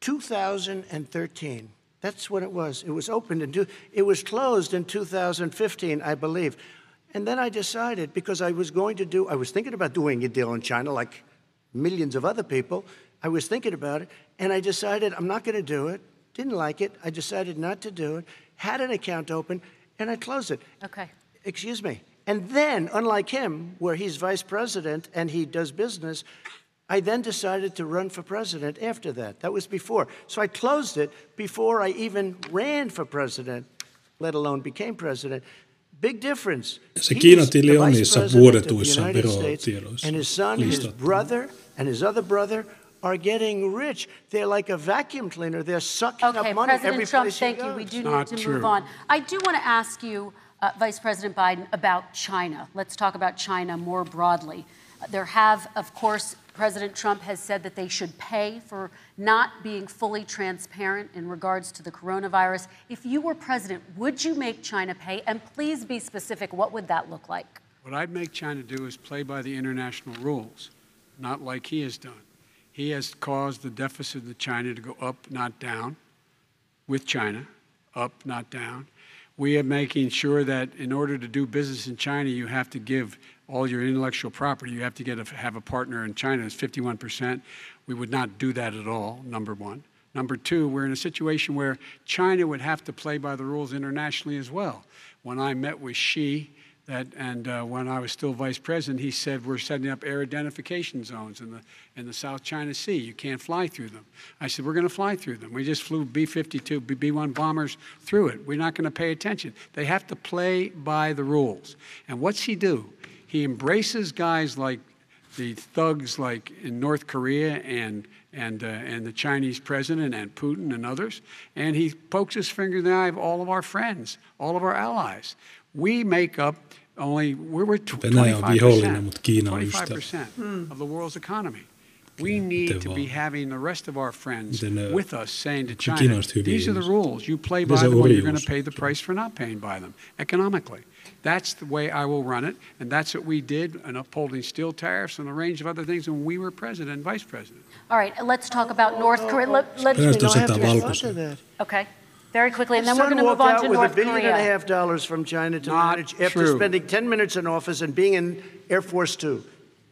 2013. That's what it was. It was opened two, it was closed in 2015, I believe. And then I decided because I was going to do, I was thinking about doing a deal in China, like millions of other people, I was thinking about it, and I decided I'm not going to do it. Didn't like it. I decided not to do it. Had an account open, and I closed it. Okay. Excuse me. And then, unlike him, where he's vice president and he does business, I then decided to run for president after that. That was before. So I closed it before I even ran for president, let alone became president. Big difference. Se He's Kiinan tili the vice president of the vuodetuissa United States, verotiedoissa And his son, his brother, and his other brother are getting rich. They're like a vacuum cleaner. They're sucking Okay, up money every President Trump, place thank you. We goes. do need not to true. move on. I do want to ask you, uh, Vice President Biden, about China. Let's talk about China more broadly. There have, of course, President Trump has said that they should pay for not being fully transparent in regards to the coronavirus. If you were president, would you make China pay? And please be specific. What would that look like? What I'd make China do is play by the international rules, not like he has done. He has caused the deficit of China to go up, not down, with China, up, not down. We are making sure that in order to do business in China, you have to give all your intellectual property. You have to get a, have a partner in China. It's 51%. We would not do that at all, number one. Number two, we're in a situation where China would have to play by the rules internationally as well. When I met with Xi, that, and uh, when I was still vice president, he said we're setting up air identification zones in the in the South China Sea. You can't fly through them. I said we're going to fly through them. We just flew B-52, B-1 bombers through it. We're not going to pay attention. They have to play by the rules. And what's he do? He embraces guys like the thugs like in North Korea and and uh, and the Chinese president and Putin and others, and he pokes his finger in the eye of all of our friends, all of our allies. We make up only we're, we're tw- Venäjä on 25%, vihollinen, mutta Kiina on ystävä. 25% of the world's economy. We need to be having the rest of our friends with us saying to onko China, these are the rules. You play by them or you're going to pay the price for not paying by them economically. That's the way I will run it, and that's what we did in upholding steel tariffs and a range of other things when we were president and vice president. All right, let's talk about North Korea. Let, let's, Perästä You know, I have to respond to that. okay, very quickly, and then we're son going to move walked on out to with North a billion and a Korea. half dollars from China to Not manage after true. spending 10 minutes in office and being in Air Force Two,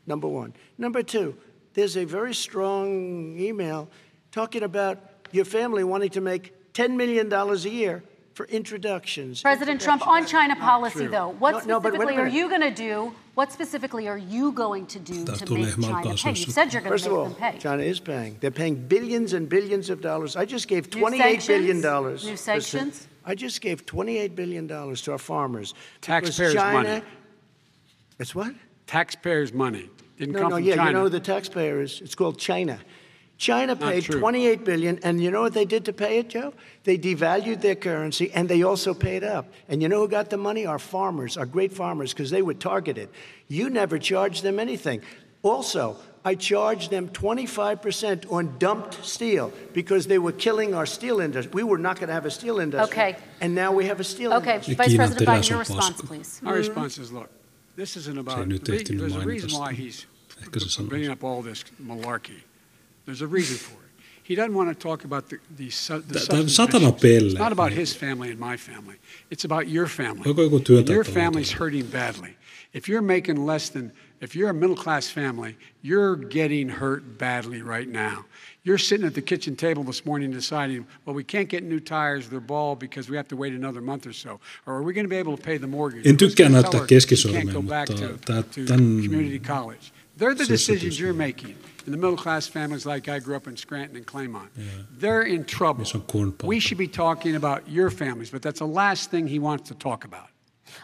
number one. Number two, there's a very strong email talking about your family wanting to make $10 million a year for introductions. President Trump, on China policy, though, what No, no, but wait a specifically are you going to do? What specifically are you going to do to make China pay? You said you're going First to of make all, them pay. China is paying. They're paying billions and billions of dollars. I just gave $28 billion. sanctions? New Listen, sanctions? I just gave $28 billion to our farmers. Taxpayers' China, money. It's what? Taxpayers' money didn't No, come no, from yeah, China. you know who the taxpayers. It's called China. China paid true. 28 billion, and you know what they did to pay it, Joe? They devalued their currency, and they also paid up. And you know who got the money? Our farmers, our great farmers, because they were targeted. You never charged them anything. Also, I charged them 25% on dumped steel because they were killing our steel industry. We were not going to have a steel industry. Okay. And now we have a steel Okay, industry. Okay, Vice President Biden, your response, please. Our response is, look, this isn't about. the There's a reason why he's Ehkä se sanoisi. bringing up all this malarkey. There's a reason for it. He doesn't want to talk about the, the, the substance satana pelle. It's not about his family and my family. It's about your family. Onko joku And työntäyttö your family's hurting badly. If you're making less than, if you're a middle class family, you're getting hurt badly right now. You're sitting at the kitchen table this morning deciding, well, we can't get new tires, they're bald because we have to wait another month or so. Or are we going to be able to pay the mortgage? En tykkää näyttää tell keskisormea, can't go back mutta to, to community college. They're the decisions you're making. In the middle class families like I grew up in Scranton and Claymont, they're in trouble. We should be talking about your families, but that's the last thing he wants to talk about.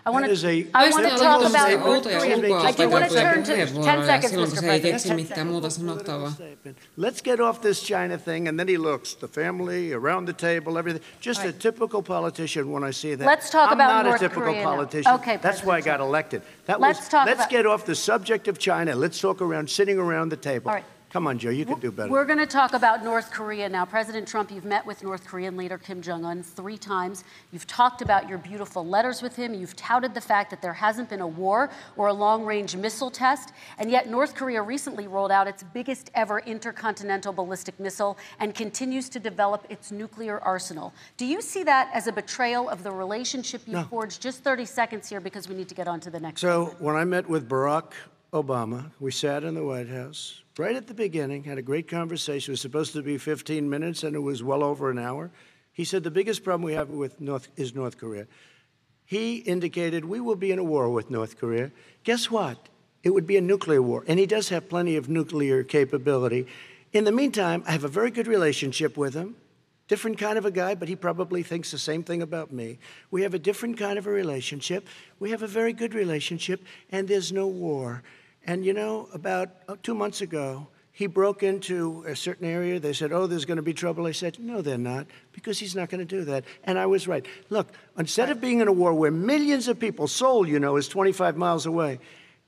I want to, is a- I want to talk about tämmöisiä North Korea. I do want to turn to 10 seconds, Mr. kun se ei President. 10 seconds. Let's get off this China thing. And then he looks, the family, around the table, everything. Just a typical politician when I see that. Let's talk I'm about not North a typical Korea now. politician. Okay, That's why I got elected. That Let's was, talk let's about- get off the subject of China. Let's talk around, sitting around the table. All right. Come on, Joe, you can do better. We're going to talk about North Korea now. President Trump, you've met with North Korean leader Kim Jong un three times. You've talked about your beautiful letters with him. You've touted the fact that there hasn't been a war or a long range missile test. And yet, North Korea recently rolled out its biggest ever intercontinental ballistic missile and continues to develop its nuclear arsenal. Do you see that as a betrayal of the relationship you No. forged? Just 30 seconds here because we need to get on to the next. So when I met with Barack Obama, we sat in the White House. Right at the beginning, had a great conversation. It was supposed to be 15 minutes, and it was well over an hour. He said the biggest problem we have with North is North Korea. He indicated we will be in a war with North Korea. Guess what? It would be a nuclear war, and he does have plenty of nuclear capability. In the meantime, I have a very good relationship with him. Different kind of a guy, but he probably thinks the same thing about me. We have a different kind of a relationship. We have a very good relationship, and there's no war. And you know, about uh, two months ago, he broke into a certain area. They said, Oh, there's going to be trouble. I said, No, they're not, because he's not going to do that. And I was right. Look, instead of being in a war where millions of people, Seoul, you know, is 25 miles away,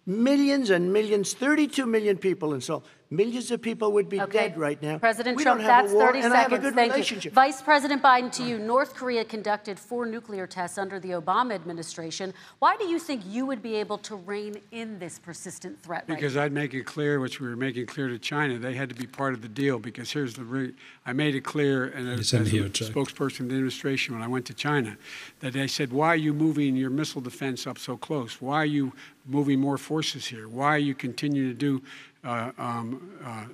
millions and millions, 32 million people in Seoul, Millions of people would be Okay. dead right now. President we Trump, that's war, 30 and I have a seconds. Thank you. Vice President Biden, to you. North Korea conducted four nuclear tests under the Obama administration. Why do you think you would be able to rein in this persistent threat right Because I'd make it clear, which we were making clear to China, they had to be part of the deal. Because here's the, re- I made it clear, and as, as here, a Jack. spokesperson of the administration when I went to China, that they said, "Why are you moving your missile defense up so close? Why are you moving more forces here? Why are you continuing to do uh, um, uh,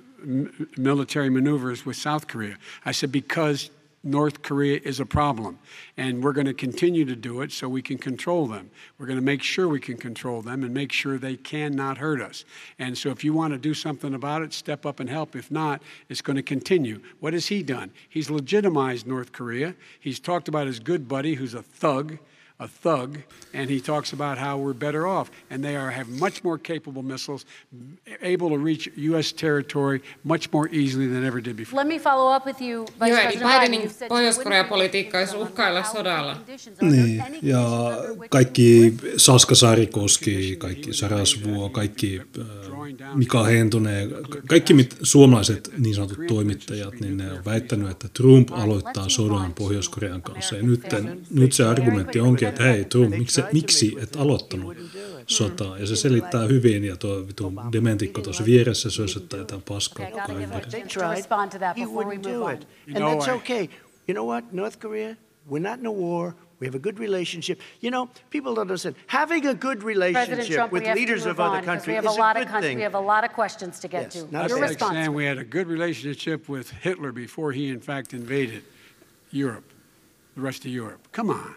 military maneuvers with South Korea?" I said, "Because." North Korea is a problem, and we're going to continue to do it so we can control them. We're going to make sure we can control them and make sure they cannot hurt us. And so, if you want to do something about it, step up and help. If not, it's going to continue. What has he done? He's legitimized North Korea. He's talked about his good buddy, who's a thug. A thug, and he talks about how we're better off, and they are have much more capable missiles, able to reach U.S. territory much more easily than ever did before. Let me follow up with you, Vice President Biden. Pohjois-Korea-politiikka olisi uhkailla sodalla. Niin, ja kaikki Saska Saarikoski, kaikki Sarasvuo, kaikki äh, Mika Hentunen, kaikki mit, suomalaiset niin sanotut toimittajat, niin ne on väittänyt, että Trump aloittaa sodan Pohjois-Korean kanssa. Ja nyt, nyt se argumentti onkin, että hei Trump, miksi, miksi et aloittanut sotaa? Ja se selittää hyvin, ja tuo vitu dementikko tuossa vieressä sössöttää jotain paskaa koko ajan. it They to tried. respond to that he before we wouldn't move do on. it. You And know, that's I- okay. You know what? North Korea, we're not in a war. We have a good relationship. You know, people don't understand. Having a good relationship Trump, with leaders of other countries have a is a lot of good country, thing. we have a lot of questions to get Yes, to. not Your a like saying we had a good relationship with Hitler before he, in fact, invaded Europe, the rest of Europe. Come on.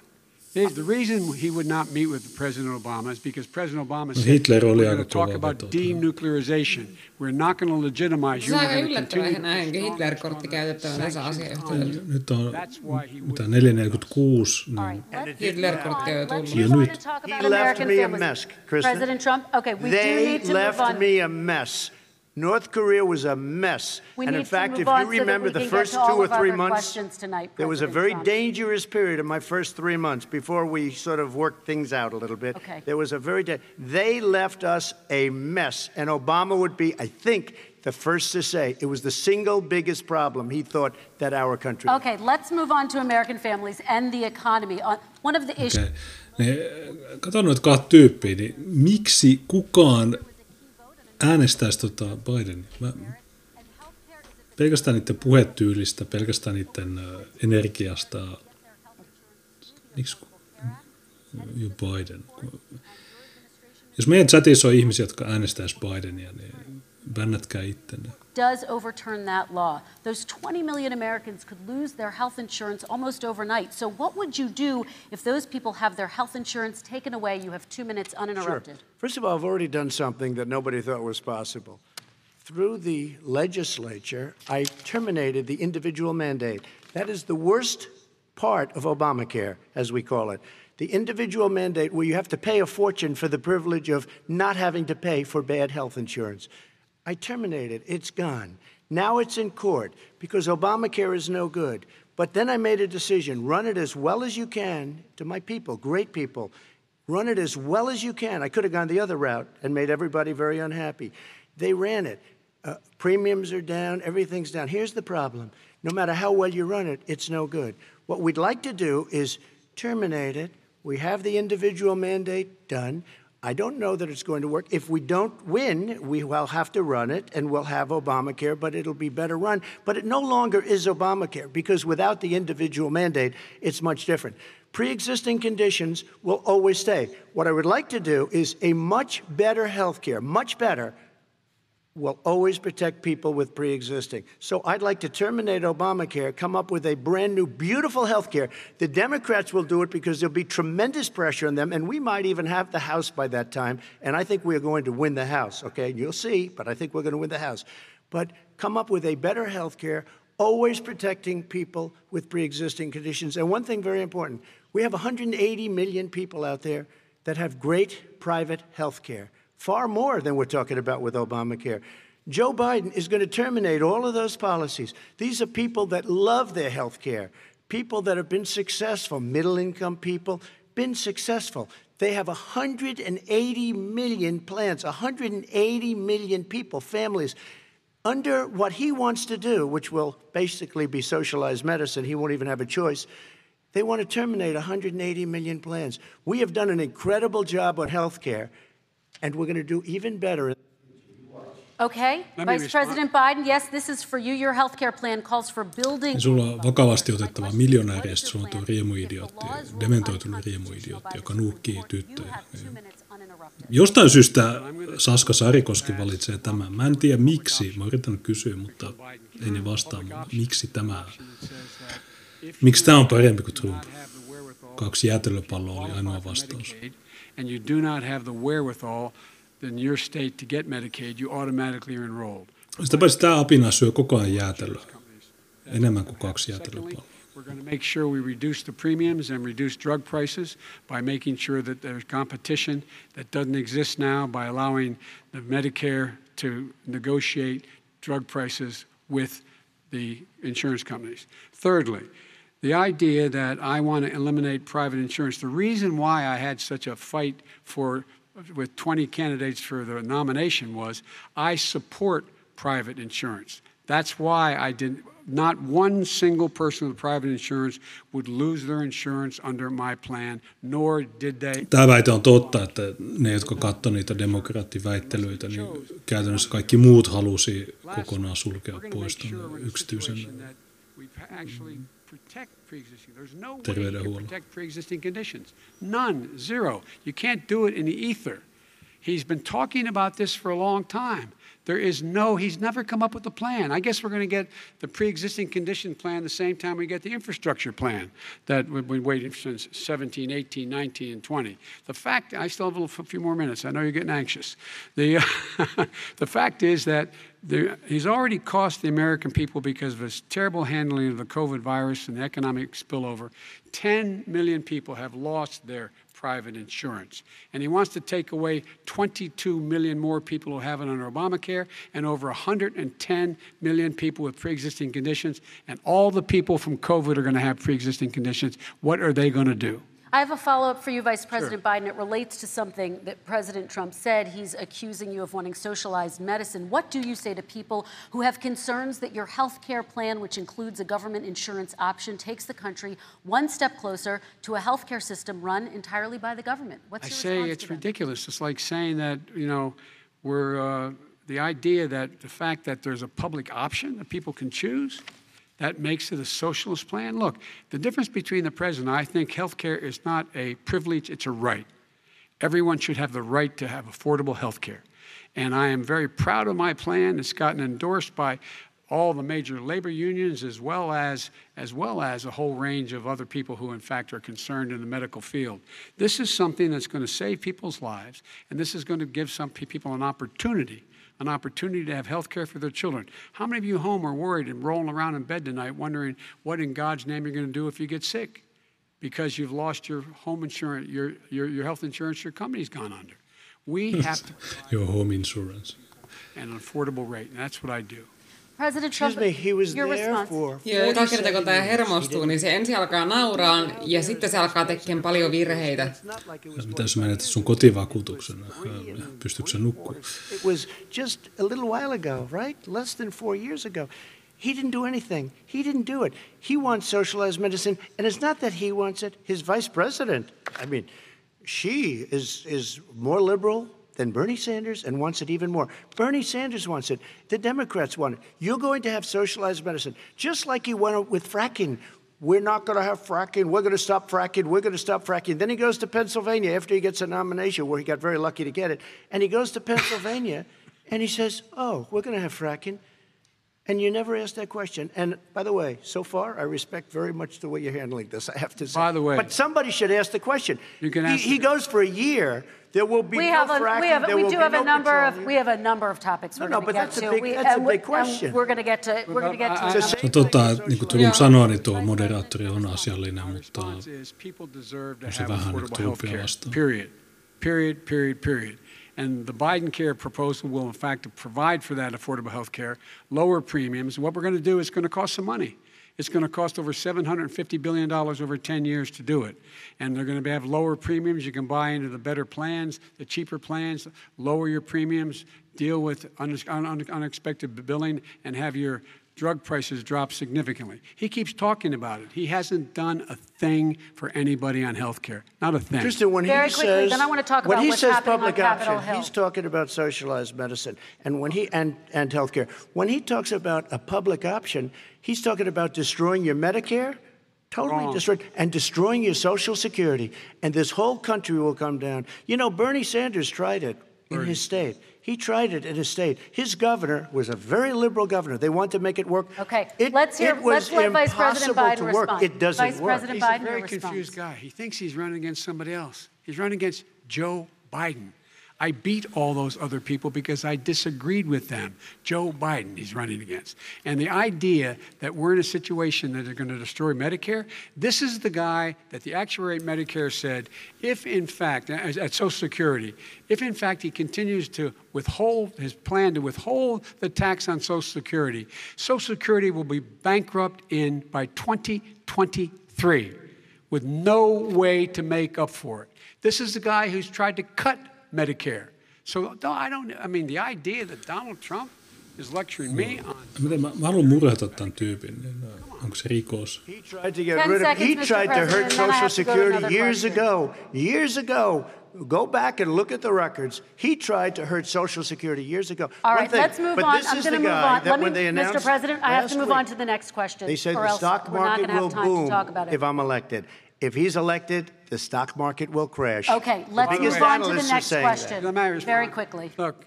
The the reason he would not meet with President Obama is because President Obama said Hitler oli we're aika going to talk about denuclearization. We're not going to legitimize Se you. on We're aika going to yllättävää continue. näinkin Hitler-kortti käytettävän tässä asiayhteydessä. Nyt on That's why he would. mitä 446, niin Hitler-kortti on jo move on. Let's tullut. move on nyt. He left me a mess, Kristen. President Trump, okay, we do need to move left on. me a mess. North Korea was a mess. We and in fact, if you remember we the first two or three months, tonight, there was a very Trump. dangerous period in my first three months before we sort of worked things out a little bit. Okay. There was a very da- they left us a mess, and Obama would be, I think, the first to say it was the single biggest problem he thought that our country. Okay, let's move on to American families and the economy. On- One of the issues. Okay. Niin, katon noita kahta tyyppiä, niin miksi kukaan äänestäisi tota Bidenia? Mä, pelkästään niiden puhetyylistä, pelkästään niiden energiasta. Miksi jo Biden? Jos meidän chatissa on ihmisiä, jotka äänestäisi Bidenia, niin bännätkää ittenne. Does overturn that law. Those 20 million Americans could lose their health insurance almost overnight. So, what would you do if those people have their health insurance taken away? You have two minutes uninterrupted. Sure. First of all, I've already done something that nobody thought was possible. Through the legislature, I terminated the individual mandate. That is the worst part of Obamacare, as we call it. The individual mandate, where you have to pay a fortune for the privilege of not having to pay for bad health insurance. I terminated. It's gone. Now it's in court because Obamacare is no good. But then I made a decision run it as well as you can to my people, great people. Run it as well as you can. I could have gone the other route and made everybody very unhappy. They ran it. Uh, premiums are down, everything's down. Here's the problem no matter how well you run it, it's no good. What we'd like to do is terminate it. We have the individual mandate done. I don't know that it's going to work. If we don't win, we will have to run it and we'll have Obamacare, but it'll be better run. But it no longer is Obamacare because without the individual mandate, it's much different. Pre existing conditions will always stay. What I would like to do is a much better health care, much better will always protect people with pre existing. So I'd like to terminate Obamacare, come up with a brand new, beautiful health care. The Democrats will do it because there'll be tremendous pressure on them, and we might even have the House by that time. And I think we're going to win the House, okay? You'll see, but I think we're going to win the House. But come up with a better health care, always protecting people with pre existing conditions. And one thing very important we have 180 million people out there that have great private health care far more than we're talking about with Obamacare. Joe Biden is going to terminate all of those policies. These are people that love their health care, people that have been successful, middle income people, been successful. They have 180 million plans, 180 million people, families. Under what he wants to do, which will basically be socialized medicine, he won't even have a choice. They want to terminate 180 million plans. We have done an incredible job on health care and we're going to do even better. Okay, Vice President Biden, yes, this is for you. Your healthcare plan calls for building... Ja sulla on vakavasti otettava on tuo riemuidiootti, dementoitunut riemuidiootti, joka nuukkii tyttöjä. Jostain syystä Saska Sarikoski valitsee tämän. Mä en tiedä miksi, mä yritän kysyä, mutta ei ne vastaa mulle. Miksi tämä, miksi tämä on parempi kuin Trump? Kaksi jäätelöpalloa oli ainoa vastaus. And you do not have the wherewithal in your state to get Medicaid, you automatically are enrolled. Sitä paitsi tämä apina syö koko ajan jäätelöä. Enemmän kuin kaksi jäätelöpalloa. We're going to make sure we reduce the premiums and reduce drug prices by making sure that there's competition that doesn't exist now by allowing the Medicare to negotiate drug prices with the insurance companies. Thirdly, the idea that I want to eliminate private insurance, the reason why I had such a fight for with 20 candidates for the nomination was I support private insurance. That's why I did not one single person with private insurance would lose their insurance under my plan, nor did they. Tämä väite on totta, että ne, jotka katsoivat niitä demokraattiväittelyitä, niin käytännössä kaikki muut halusi kokonaan sulkea pois yksityisen protect pre-existing. There's no way to protect pre-existing conditions. None, zero. You can't do it in the ether. He's been talking about this for a long time. There is no, he's never come up with a plan. I guess we're going to get the pre existing condition plan the same time we get the infrastructure plan that we've been waiting since 17, 18, 19, and 20. The fact, I still have a few more minutes. I know you're getting anxious. The, *laughs* the fact is that there, he's already cost the American people because of his terrible handling of the COVID virus and the economic spillover. 10 million people have lost their private insurance. And he wants to take away 22 million more people who have it under Obamacare and over 110 million people with pre existing conditions. And all the people from COVID are going to have pre existing conditions. What are they going to do? I have a follow up for you, Vice President sure. Biden. It relates to something that President Trump said. He's accusing you of wanting socialized medicine. What do you say to people who have concerns that your health care plan, which includes a government insurance option, takes the country one step closer to a health care system run entirely by the government? What's I your say it's ridiculous. It's like saying that, you know, we're. Uh, the idea that the fact that there's a public option that people can choose that makes it a socialist plan. Look, the difference between the president, I think health care is not a privilege, it's a right. Everyone should have the right to have affordable health care. And I am very proud of my plan. It's gotten endorsed by all the major labor unions as well as as well as a whole range of other people who in fact are concerned in the medical field. This is something that's going to save people's lives and this is going to give some people an opportunity an opportunity to have health care for their children. How many of you home are worried and rolling around in bed tonight wondering what in God's name you're going to do if you get sick because you've lost your home insurance, your, your, your health insurance your company's gone under? We have to *laughs* your home insurance. And an affordable rate, and that's what I do. President Trump, me, he was your there response. for Joo, joka kerta kun tämä hermostuu, niin se ensin alkaa nauraan ja sitten se alkaa tekemään paljon virheitä. Mitä jos menetät sun kotivakuutuksen? Pystyykö se nukkumaan? It was just a little while ago, right? Less than four years ago. He didn't do anything. He didn't do it. He wants socialized medicine, and it's not that he wants it. His vice president, I mean, she is is more liberal than Bernie Sanders and wants it even more. Bernie Sanders wants it. The Democrats want it. You're going to have socialized medicine, just like you went with fracking. We're not going to have fracking. We're going to stop fracking. We're going to stop fracking. Then he goes to Pennsylvania after he gets a nomination, where he got very lucky to get it. And he goes to Pennsylvania And he says, oh, we're going to have fracking. And you never ask that question. And by the way, so far, I respect very much the way you're handling this, I have to say. By the way- But somebody should ask the question. You can He- ask- He goes for a year, there will be We no have a, fracking, we have, there we will do be have a no number of, we have a number of topics No, we're no, going to but get that's a to. big- We- that's a and we- big question. and We're going to get to, we're going to get to. I- It's the No, tota, niin kuin Trump sanoi, niin tuo moderaattori on asiallinen, mutta response people deserve on se vähän affordable Trumpia health vastaan. period. Period, period, period. And the Biden care proposal will, in fact, provide for that affordable health care, lower premiums. What we're going to do is going to cost some money. It's going to cost over $750 billion over 10 years to do it. And they're going to have lower premiums. You can buy into the better plans, the cheaper plans, lower your premiums, deal with un- un- unexpected billing, and have your drug prices drop significantly. He keeps talking about it. He hasn't done a thing for anybody on health care. Not a thing. Kristen, when Very he quickly, says, then I wanna talk when about he what's says happening on public Capitol option, Hill. he's talking about socialized medicine, and when he and and health care. When he talks about a public option, he's talking about destroying your Medicare, totally Wrong. destroyed, and destroying your Social Security, and this whole country will come down. You know, Bernie Sanders tried it in his state. He tried it in his state. His governor was a very liberal governor. They want to make it work. Okay, It- let's hear- it was let's let Vice President impossible Biden to work. respond. It doesn't Vice work. President He's Biden, a very confused response. guy. He thinks he's running against somebody else. He's running against Joe Biden. I beat all those other people because I disagreed with them. Joe Biden, he's running against. And the idea that we're in a situation that they're going to destroy Medicare, this is the guy that the actuary at Medicare said, if in fact, at Social Security, if in fact he continues to withhold his plan to withhold the tax on Social Security, Social Security will be bankrupt in by 2023 with no way to make up for it. This is the guy who's tried to cut Medicare. So I don't. I mean, the idea that Donald Trump is lecturing me on miten mä, mä haluan murhata tämän tyypin, niin onko se rikos? He tried to get rid of. He tried to hurt and then I Social have to go to Security years ago. Years ago. Go back and look at the records. He tried to hurt Social Security years ago. All One right, thing, let's move but on. This I'm is going to the move guy on. That Let me, when they Mr. President, I have to move week, on to the next question. They said or the stock market will boom talk about it. if I'm elected. If he's elected, the stock market will crash. Okay, let's biggest move on to the next question. Let me. Very quickly. Look,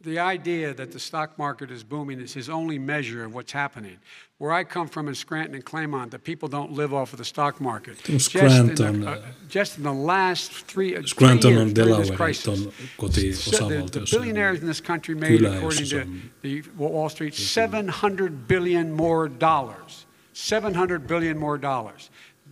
the idea that the stock market is booming is his only measure of what's happening. Where I come from in Scranton and Claymont, the people don't live off of the stock market. Just in, Scranton, the, uh, just in the last three, uh, three Scranton years on during this Delaware, crisis, on kotiosavaltio, so the, the billionaires in this country made, according to the Wall Street, 700 billion more dollars. 700 billion more dollars.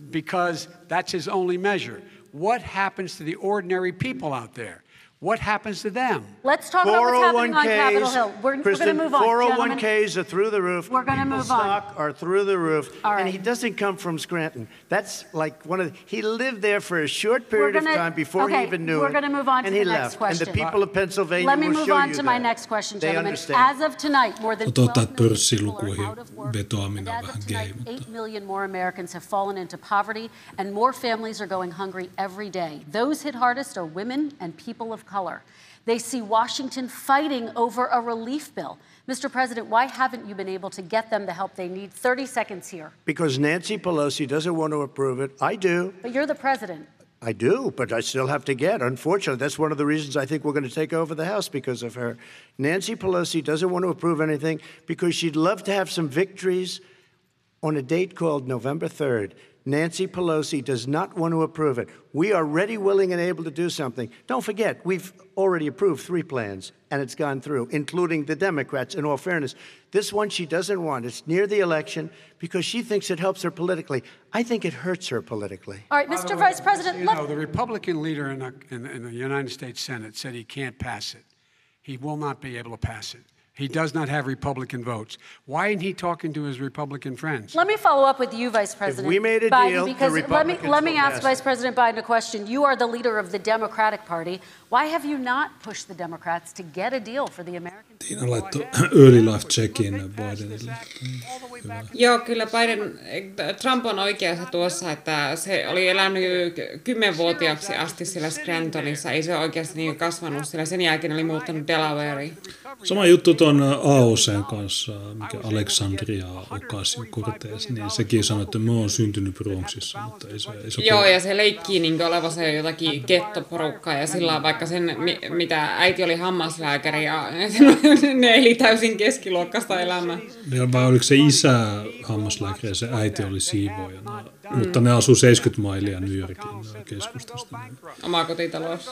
Because that's his only measure. What happens to the ordinary people out there? What happens to them? Let's talk about what's happening on Capitol 401ks, Hill. We're, we're going to move on, gentlemen. 401ks are through the roof. We're gonna move on. stock are through the roof. All And he doesn't come from Scranton. That's like one of the, he lived there for a short period gonna- of time before okay, he even knew we're it. gonna move on and to he the next left. question. And the people of Pennsylvania Let me move on you to my next question, They gentlemen. understand. As of tonight, more than 12 million people are out of work. And as of tonight, 8 million more Americans have fallen into poverty, and more families are going hungry every day. Those hit hardest are women and people of color. They see Washington fighting over a relief bill. Mr. President, why haven't you been able to get them the help they need? 30 seconds here. Because Nancy Pelosi doesn't want to approve it. I do. But you're the president. I do, but I still have to get. Unfortunately, that's one of the reasons I think we're going to take over the House because of her. Nancy Pelosi doesn't want to approve anything because she'd love to have some victories on a date called November 3rd. Nancy Pelosi does not want to approve it. We are ready, willing, and able to do something. Don't forget, we've already approved three plans, and it's gone through, including the Democrats, in all fairness. This one she doesn't want. It's near the election because she thinks it helps her politically. I think it hurts her politically. All right, Mr. Vice President, You know, the Republican leader in the, in, in the United States Senate said he can't pass it. He will not be able to pass it. He does not have Republican votes. Why isn't he talking to his Republican friends? Let me follow up with you, Vice President. we made a Biden, deal, the because let me Republicans let me ask pass Vice. President Biden a question. You are the leader of the Democratic Party. Why have you not pushed the Democrats to get a deal for the American people? Tiina laittoi early life checkin Bidenille. Joo, kyllä Biden, Trump on oikeassa tuossa, että se oli elänyt kymmenvuotiaaksi asti siellä Scrantonissa. Ei se oikeasti niin kasvanut, sillä sen jälkeen oli muuttanut Delawareen. Sama juttu tuon AOCn kanssa, mikä Alexandria Ocasio-Cortez, niin sekin sanoi, että mä oon syntynyt Bronxissa, mutta ei se, ei se Joo, ja se leikkii niin olevansa jo jotakin gettoporukkaa, ja sillä vaikka sen, mitä äiti oli hammaslääkäri, ja *laughs* ne eli täysin keskiluokkaista elämää. Ja vai oliko se isä hammaslääkäri ja se äiti oli siivoojana, mm. mutta ne asuu 70 mailia New Yorkin keskustasta. Oma kotitalous.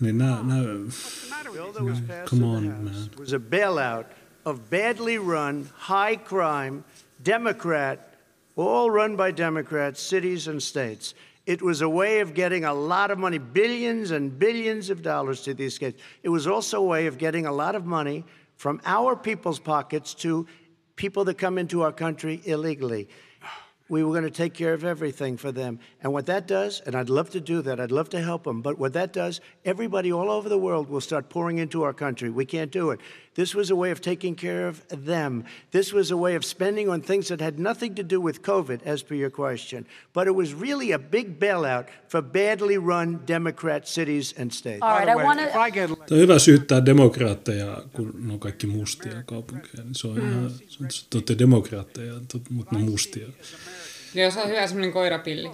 Niin nämä, nämä Come on, man. was a bailout of badly run, high crime, Democrat, all run by Democrats, cities and states. It was a way of getting a lot of money, billions and billions of dollars to these kids. It was also a way of getting a lot of money from our people's pockets to people that come into our country illegally we were going to take care of everything for them. And what that does, and I'd love to do that, I'd love to help them, but what that does, everybody all over the world will start pouring into our country. We can't do it. This was a way of taking care of them. This was a way of spending on things that had nothing to do with COVID, as per your question. But it was really a big bailout for badly run Democrat cities and states. All right, I want to... On hyvä syyttää demokraatteja, kun ne on kaikki mustia kaupunkeja. Se on ihan, se on, te demokraatteja, mutta ne on mustia. Joo, se on hyvä semmoinen koirapilli.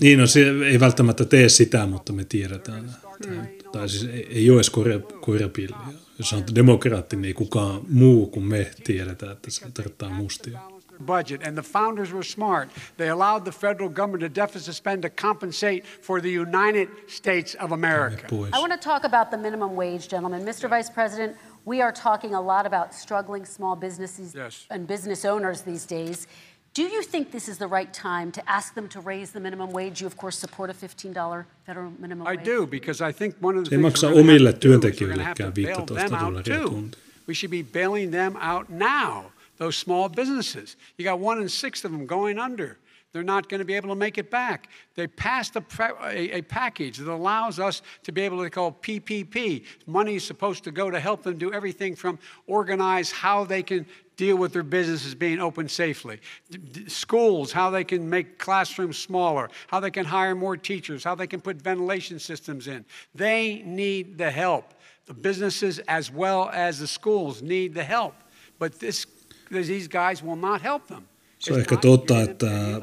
Niin, no se ei välttämättä tee sitä, mutta me tiedetään. Mm. Tai siis ei, ei ole edes koira, koirapilliä. Jos on demokraatti, niin kukaan muu kuin me tiedetään, että se tarkoittaa mustia. budget, and the founders were smart. They allowed the federal government to deficit spend to compensate for the United States of America. I want to talk about the minimum wage, gentlemen. Mr. Vice President, we are talking a lot about struggling small businesses yes. and business owners these days. Do you think this is the right time to ask them to raise the minimum wage? You, of course, support a $15 federal minimum wage. I do, because I think one of the Se things maksaa omille työntekijöillekään 15 dollaria tunti. We should be bailing them out now, those small businesses. You got one in six of them going under. They're not going to be able to make it back. They passed a, a, a, package that allows us to be able to call PPP. Money is supposed to go to help them do everything from organize how they can deal with their businesses being open safely. D- schools, how they can make classrooms smaller, how they can hire more teachers, how they can put ventilation systems in. They need the help. The businesses as well as the schools need the help. But this, these guys will not help them. Se on ehkä totta, että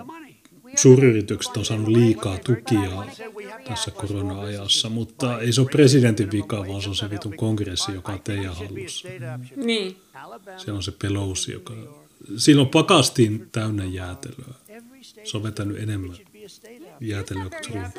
suuryritykset on saanut liikaa tukia tässä korona-ajassa, mutta ei se ole presidentin vika, vaan se on se vitun kongressi, joka on teidän hallussa. Niin. Se on se Pelosi, joka... Siinä on pakastin täynnä jäätelöä. Se on vetänyt enemmän jäätelöä kuin Trump.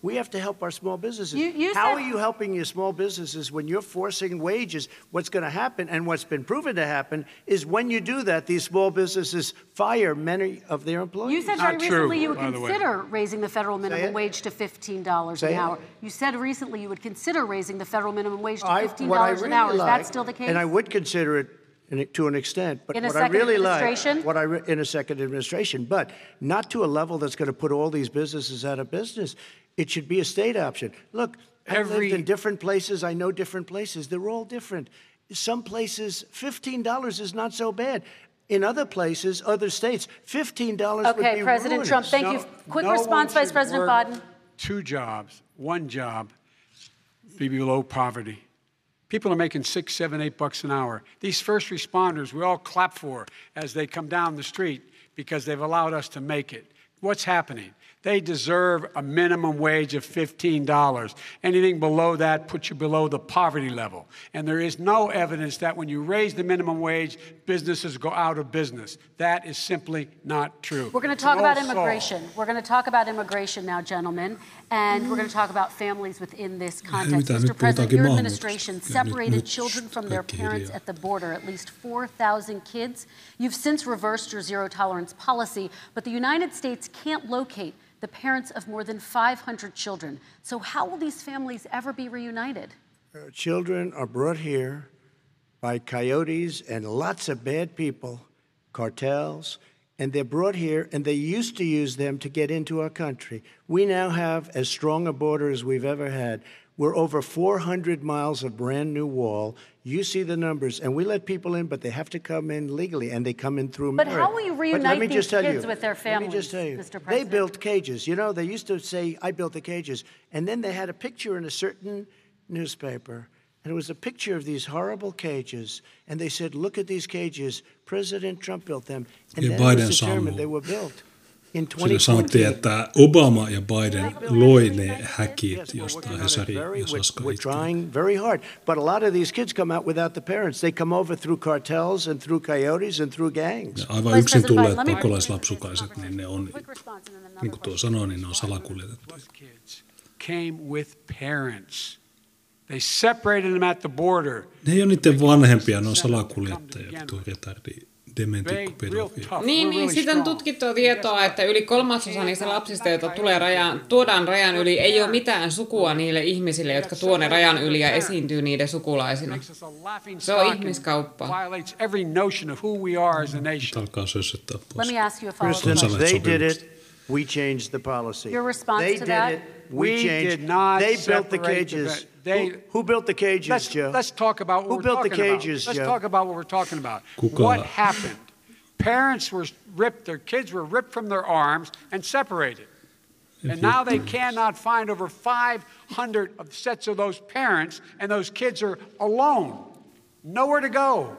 We have to help our small businesses. You, you How are you helping your small businesses when you're forcing wages? What's going to happen, and what's been proven to happen, is when you do that, these small businesses fire many of their employees. You said very recently you would consider raising the federal minimum wage to $15 an hour. You said recently you would consider raising the federal minimum wage to $15 I, really an hour. Is that still the case? And I would consider it in, to an extent. But in what I really like, what I re, in a second administration, but not to a level that's going to put all these businesses out of business. It should be a state option. Look, I've lived in different places. I know different places. They're all different. Some places, fifteen dollars is not so bad. In other places, other states, fifteen dollars okay, would be President Trump, thank no, you. Quick no response, Vice President Biden. Two jobs, one job, be below poverty. People are making six, seven, eight bucks an hour. These first responders, we all clap for as they come down the street because they've allowed us to make it. What's happening? They deserve a minimum wage of $15. Anything below that puts you below the poverty level. And there is no evidence that when you raise the minimum wage, businesses go out of business. That is simply not true. We're going to talk about immigration. We're going to talk about immigration now, gentlemen. And we're going to talk about families within this context. Mr. President, your administration separated children from their parents at the border, at least 4,000 kids. You've since reversed your zero tolerance policy, but the United States can't locate the parents of more than 500 children. So, how will these families ever be reunited? Uh, children are brought here by coyotes and lots of bad people, cartels, and they're brought here, and they used to use them to get into our country. We now have as strong a border as we've ever had. We're over 400 miles of brand new wall. You see the numbers, and we let people in, but they have to come in legally, and they come in through But how will you reunite these kids you, with their families, Let me just tell you, Mr. President? They built cages. You know, they used to say, I built the cages. And then they had a picture in a certain newspaper And it was a picture of these horrible cages. And they said, look at these cages. President Trump built them. And Ja then Biden sanoo. they were built in Siinä sanottiin, 2020. että Obama ja Biden loi ne häkit, Yes, we're Hesari trying very hard. But a lot of these kids come out without the parents. They come over through cartels and through coyotes and through gangs. Ja aivan yksin tulleet pakolaislapsukaiset, niin ne on, niin kuin tuo sanoi, niin ne on salakuljetettu. Came with parents. Ne ei ole niiden vanhempia, ne on salakuljettajia, tuo retardi. Niin, niin siitä on tutkittua tietoa, että yli kolmasosa niistä lapsista, joita tulee rajan, tuodaan rajan yli, ei ole mitään sukua niille ihmisille, jotka tuo ne rajan yli ja esiintyy niiden sukulaisina. Se on ihmiskauppa. Violates every notion of who we are as a nation. Alkaa sössöttää Let pois. me ask you a follow-up Kristen, question. they did it. We changed the policy. Your response they to did that? it. We, We changed. did not they built the the cages. vet- they- who, who built the cages, Let's, Joe? let's talk about what Who we're built the cages, about. Let's Joe? talk about what we're talking about. Kuka- What happened? Parents were ripped, their kids were ripped from their arms and separated. And now they cannot find over 500 of sets of those parents, and those kids are alone. Nowhere to go.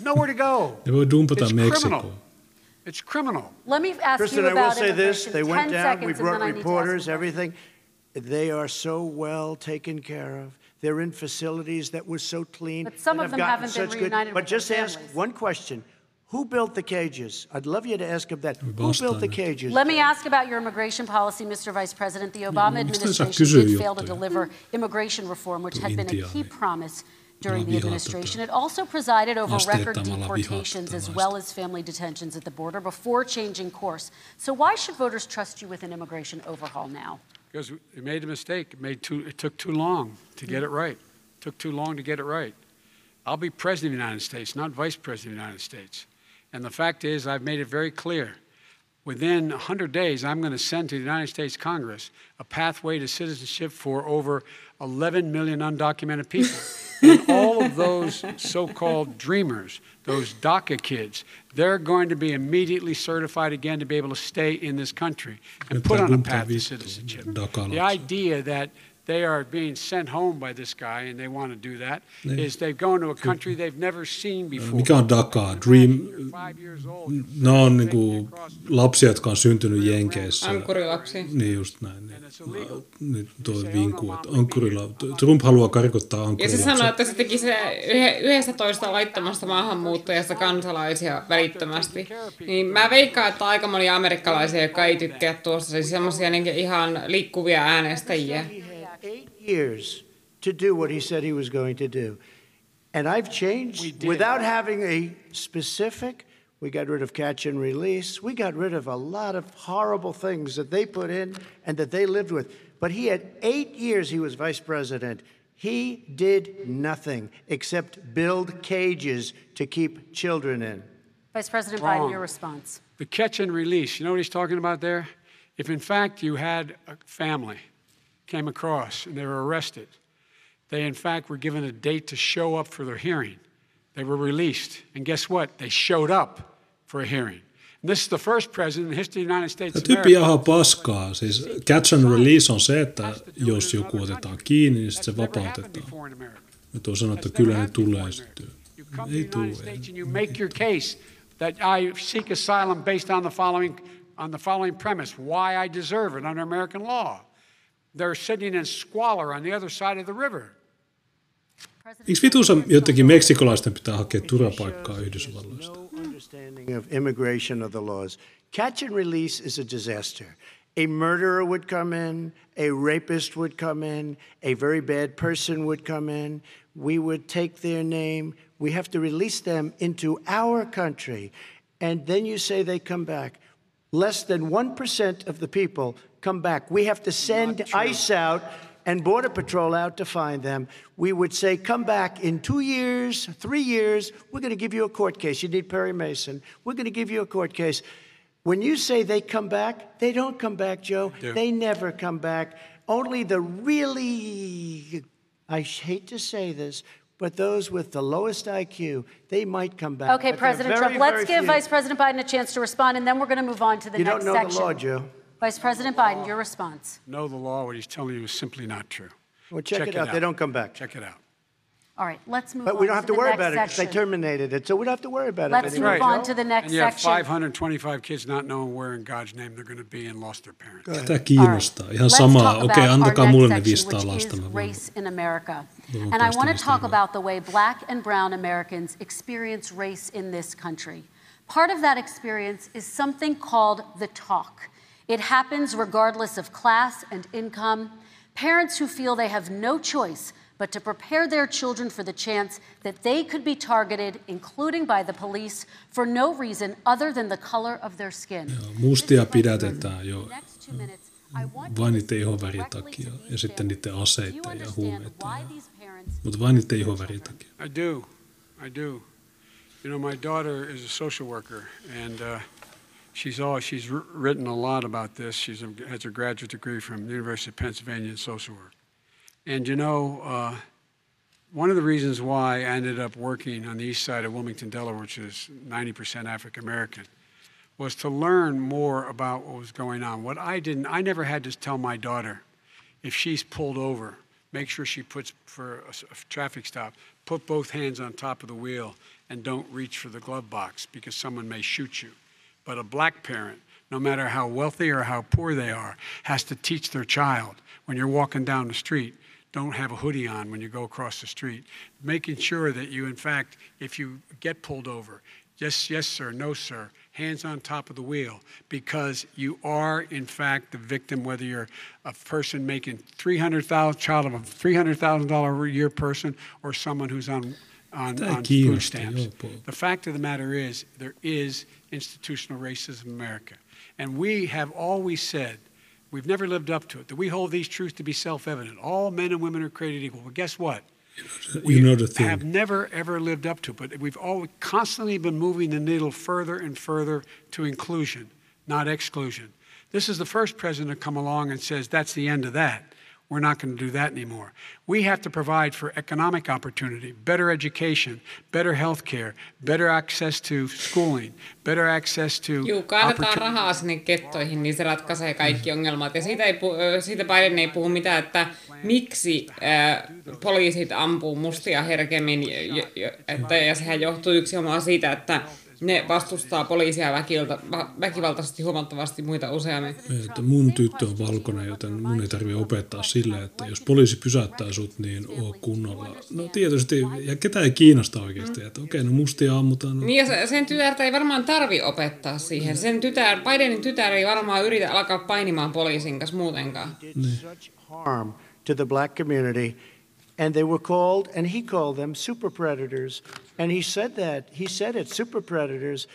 Nowhere to go. Ne voi dumpata It's criminal. Meksikoon. It's criminal. Let me ask Kristen, you I will say this. They went down. We seconds, and brought then I need to ask reporters, you. everything. They are so well taken care of. They're in facilities that were so clean. But some of have them gotten haven't been such good- reunited But with their just ask families. one question. Who built the cages? I'd love you to ask him that. Who built the cages? Let me ask about your immigration policy, Mr. Vice President. The Obama mistä administration kysyä did fail to deliver immigration reform, which had been a key promise during the administration. It also presided over record deportations as well as family detentions at the border before changing course. So why should voters trust you with an immigration overhaul now? Because we made a mistake. It, made too, it took too long to get it right. It took too long to get it right. I'll be president of the United States, not vice president of the United States. And the fact is, I've made it very clear. Within 100 days, I'm going to send to the United States Congress a pathway to citizenship for over 11 million undocumented people. And all of those so called dreamers, those DACA kids, they're going to be immediately certified again to be able to stay in this country and put on a path to citizenship. The idea that they are being sent home by this guy and they want to do that is Niin. they've gone to a country they've never seen before. Mikä on Dakar? Dream, Five years old. ne on niinku lapsia, jotka on syntynyt Jenkeissä. Ankkurilapsi. Niin just näin. Niin, niin tuo vinkuu, että ankurilla, Trump haluaa karkottaa Ja se sanoi, että se teki se yhe- 11 laittomasta maahanmuuttajasta kansalaisia välittömästi. Niin mä veikkaan, että aika monia amerikkalaisia, jotka ei tykkää tuosta. Siis semmoisia niin ihan liikkuvia äänestäjiä. He had eight years to do what he said he was going to do. And I've changed without having a specific. We got rid of catch and release. We got rid of a lot of horrible things that they put in and that they lived with. But he had eight years he was vice president. He did nothing except build cages to keep children in. Vice President Biden, your response. The catch and release, you know what he's talking about there? If in fact you had a family came across and they were arrested, they in fact were given a date to show up for their hearing. They were released. And guess what? They showed up for a hearing. And this is the first president in the history of the United States of tyyppi jahaa paskaa. Siis catch and release on se, että jos joku otetaan kiinni, niin sitten se That's never happened vapautetaan. before in America. Ja tuo sanoo, että kyllä ne tulee sitten. You come to Ei the tule. United States and you make your case that I seek asylum based on the following on the following premise: why I deserve it under American law. They're sitting in squalor on the other side of the river. Eikö vitussa jotenkin meksikolaisten pitää hakea turvapaikkaa Yhdysvalloista? No understanding of immigration of the laws. Catch and release is a disaster. A murderer would come in, a rapist would come in, a very bad person would come in. We would take their name. We have to release them into our country. And then you say they come back. Less than 1% of the people come back. We have to send ICE out and Border Patrol out to find them. We would say, come back in two years, three years, we're going to give you a court case. You need Perry Mason. We're going to give you a court case. When you say they come back, they don't come back, Joe. do. They never come back. Only the really, I hate to say this, but those with the lowest IQ, they might come back. Okay, But President very, Trump, let's very give few. Vice President Biden a chance to respond, and then we're going to move on to the You next don't know section. the law, Joe. Vice President Biden, your response. Know the law. What he's telling you is simply not true. Well, check, it out. They don't come back. Check it out. All right, let's move But on we don't have to to worry next about it because they terminated it, so we don't have to worry about Let's it move anymore. on to the next And you have section. 525 kids not knowing where in God's name they're going to be and lost their parents. Tämä kiinnostaa. Ihan Let's sama, talk okei, about antakaa our mulle next ne 500 section, lasta. which is race in America. And I want to talk about the way black and brown Americans experience race in this country. Part of that experience is something called the talk. It happens regardless of class and income. Parents who feel they have no choice but to prepare their children for the chance that they could be targeted, including by the police, for no reason other than the color of their skin. mustia Mr. pidätetään jo the next two I vain niiden speak takia ja sitten niiden families. Do ja understand huumeiden. why ja- Mutta vain niiden ihonvärin takia. I do. I do. You know, my daughter is a social worker, and uh, she's all she's written a lot about this. She's a, has a graduate degree from the University of Pennsylvania in social work. And you know, uh, one of the reasons why I ended up working on the east side of Wilmington, Delaware, which is 90% African American, was to learn more about what was going on. What I didn't, I never had to tell my daughter if she's pulled over, make sure she puts for a traffic stop, put both hands on top of the wheel and don't reach for the glove box because someone may shoot you. But a black parent, no matter how wealthy or how poor they are, has to teach their child when you're walking down the street, don't have a hoodie on when you go across the street. Making sure that you, in fact, if you get pulled over, yes, yes, sir, no, sir, hands on top of the wheel, because you are, in fact, the victim, whether you're a person making 300000 child of a $300,000 a year person or someone who's on, on, on food stamps. The fact of the matter is, there is institutional racism in America. And we have always said, we've never lived up to it, that we hold these truths to be self evident. All men and women are created equal. But guess what? We You know the thing. We have never ever lived up to it, but we've always constantly been moving the needle further and further to inclusion, not exclusion. This is the first president to come along and says that's the end of that. We're not going to do that anymore. We have to provide for economic opportunity, better education, better health care, better access to schooling, better access to Juu, kaadetaan rahaa sinne kettoihin, niin se ratkaisee kaikki ongelmat. Ja siitä, ei siitä Biden ei puhu mitään, että miksi äh, poliisit ampuu mustia herkemmin. Ja, ja, että, ja sehän johtuu yksi omaa siitä, että ne vastustaa poliisia väkilta, vä- väkivaltaisesti huomattavasti muita useammin. Että mun tyttö on valkoinen, joten mun ei tarvitse opettaa sille, että jos poliisi pysäyttää sut, niin oo kunnolla. No tietysti, ja ketä ei kiinnosta oikeasti, että okei, no mustia ammutaan. No, Niin ja se- sen tytärtä ei varmaan tarvi opettaa siihen. Sen tytär, Bidenin tytär ei varmaan yritä alkaa painimaan poliisin kanssa muutenkaan. harm to the black community. And they were called, and he called them super predators. And he said that. He said it, super predators.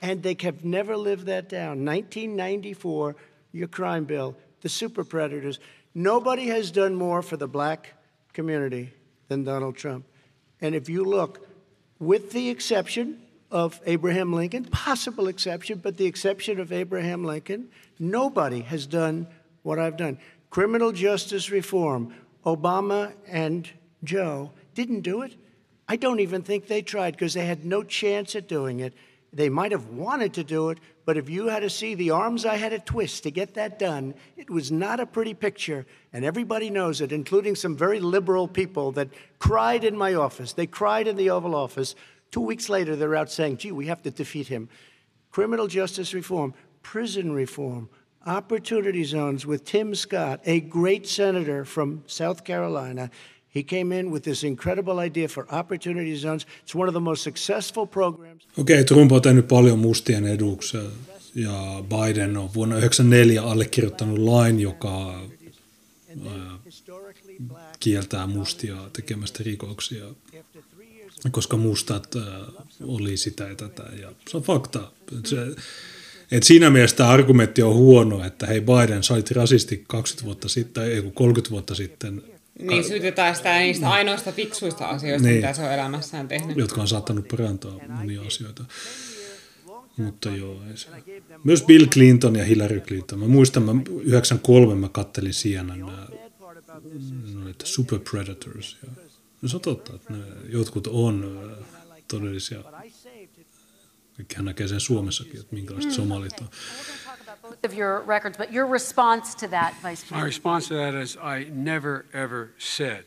And they have never lived that down. 1994, your crime bill, the super predators. Nobody has done more for the black community than Donald Trump. And if you look, with the exception of Abraham Lincoln, possible exception, but the exception of Abraham Lincoln, nobody has done what I've done. Criminal justice reform, Obama and Joe didn't do it. I don't even think they tried because they had no chance at doing it. They might have wanted to do it, but if you had to see the arms I had to twist to get that done, it was not a pretty picture. And everybody knows it, including some very liberal people that cried in my office. They cried in the Oval Office. Two weeks later, they're out saying, gee, we have to defeat him. Criminal justice reform, prison reform, opportunity zones with Tim Scott, a great senator from South Carolina. He came in with this incredible idea for opportunity zones. It's one of the most successful programs. Okei, Trump on tehnyt paljon mustien eduksi ja Biden on vuonna 1994 allekirjoittanut lain, joka black. kieltää mustia tekemästä rikoksia, koska mustat äh, oli sitä ja tätä. Ja se on fakta. Se, et siinä mielessä tämä argumentti on huono, että hei Biden, sä olit rasisti 20 vuotta sitten, ei kun 30 vuotta sitten, Niin syytetään sitä niistä ainoista fiksuista asioista, Niin. mitä se on elämässään tehnyt. jotka on saattanut parantaa monia asioita. Mutta joo, ei se. Myös Bill Clinton ja Hillary Clinton. Mä muistan, mä 93 mä kattelin CNN nämä no, että super predators. Ja, no se on totta, että ne jotkut on todellisia. Kaikkihan näkee sen Suomessakin, että minkälaiset hmm. somalit on. And we're going to talk about both of your records, but your response to that, Vice President? My response to that is I never, ever said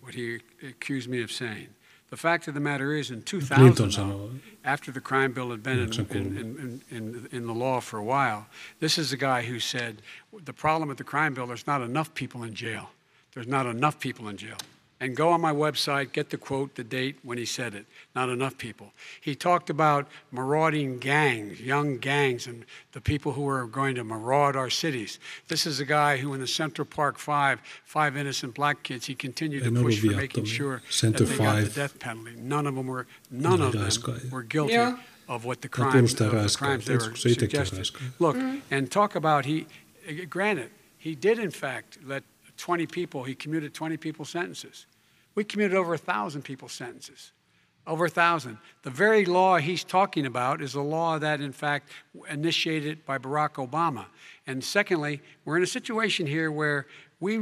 what he accused me of saying. The fact of the matter is, in 2000, sanoo, after the crime bill had been in, in, in, in, in the law for a while, this is the guy who said, the problem with the crime bill, there's not enough people in jail. There's not enough people in jail. And go on my website, get the quote, the date when he said it. Not enough people. He talked about marauding gangs, young gangs, and the people who were going to maraud our cities. This is a guy who, in the Central Park Five, five innocent black kids, he continued to push for making viattomia. sure that Center they got the death penalty. None of them were, none of them were guilty Yeah. of what the Hän crimes, of the crimes they were Tiedätkö, se itsekin on suggested. Look, mm-hmm. and talk about he, granted, he did in fact let 20 people, he commuted 20 people's sentences. We commuted over a thousand people's sentences. Over a thousand. The very law he's talking about is a law that, in fact, initiated by Barack Obama. And secondly, we're in a situation here where we,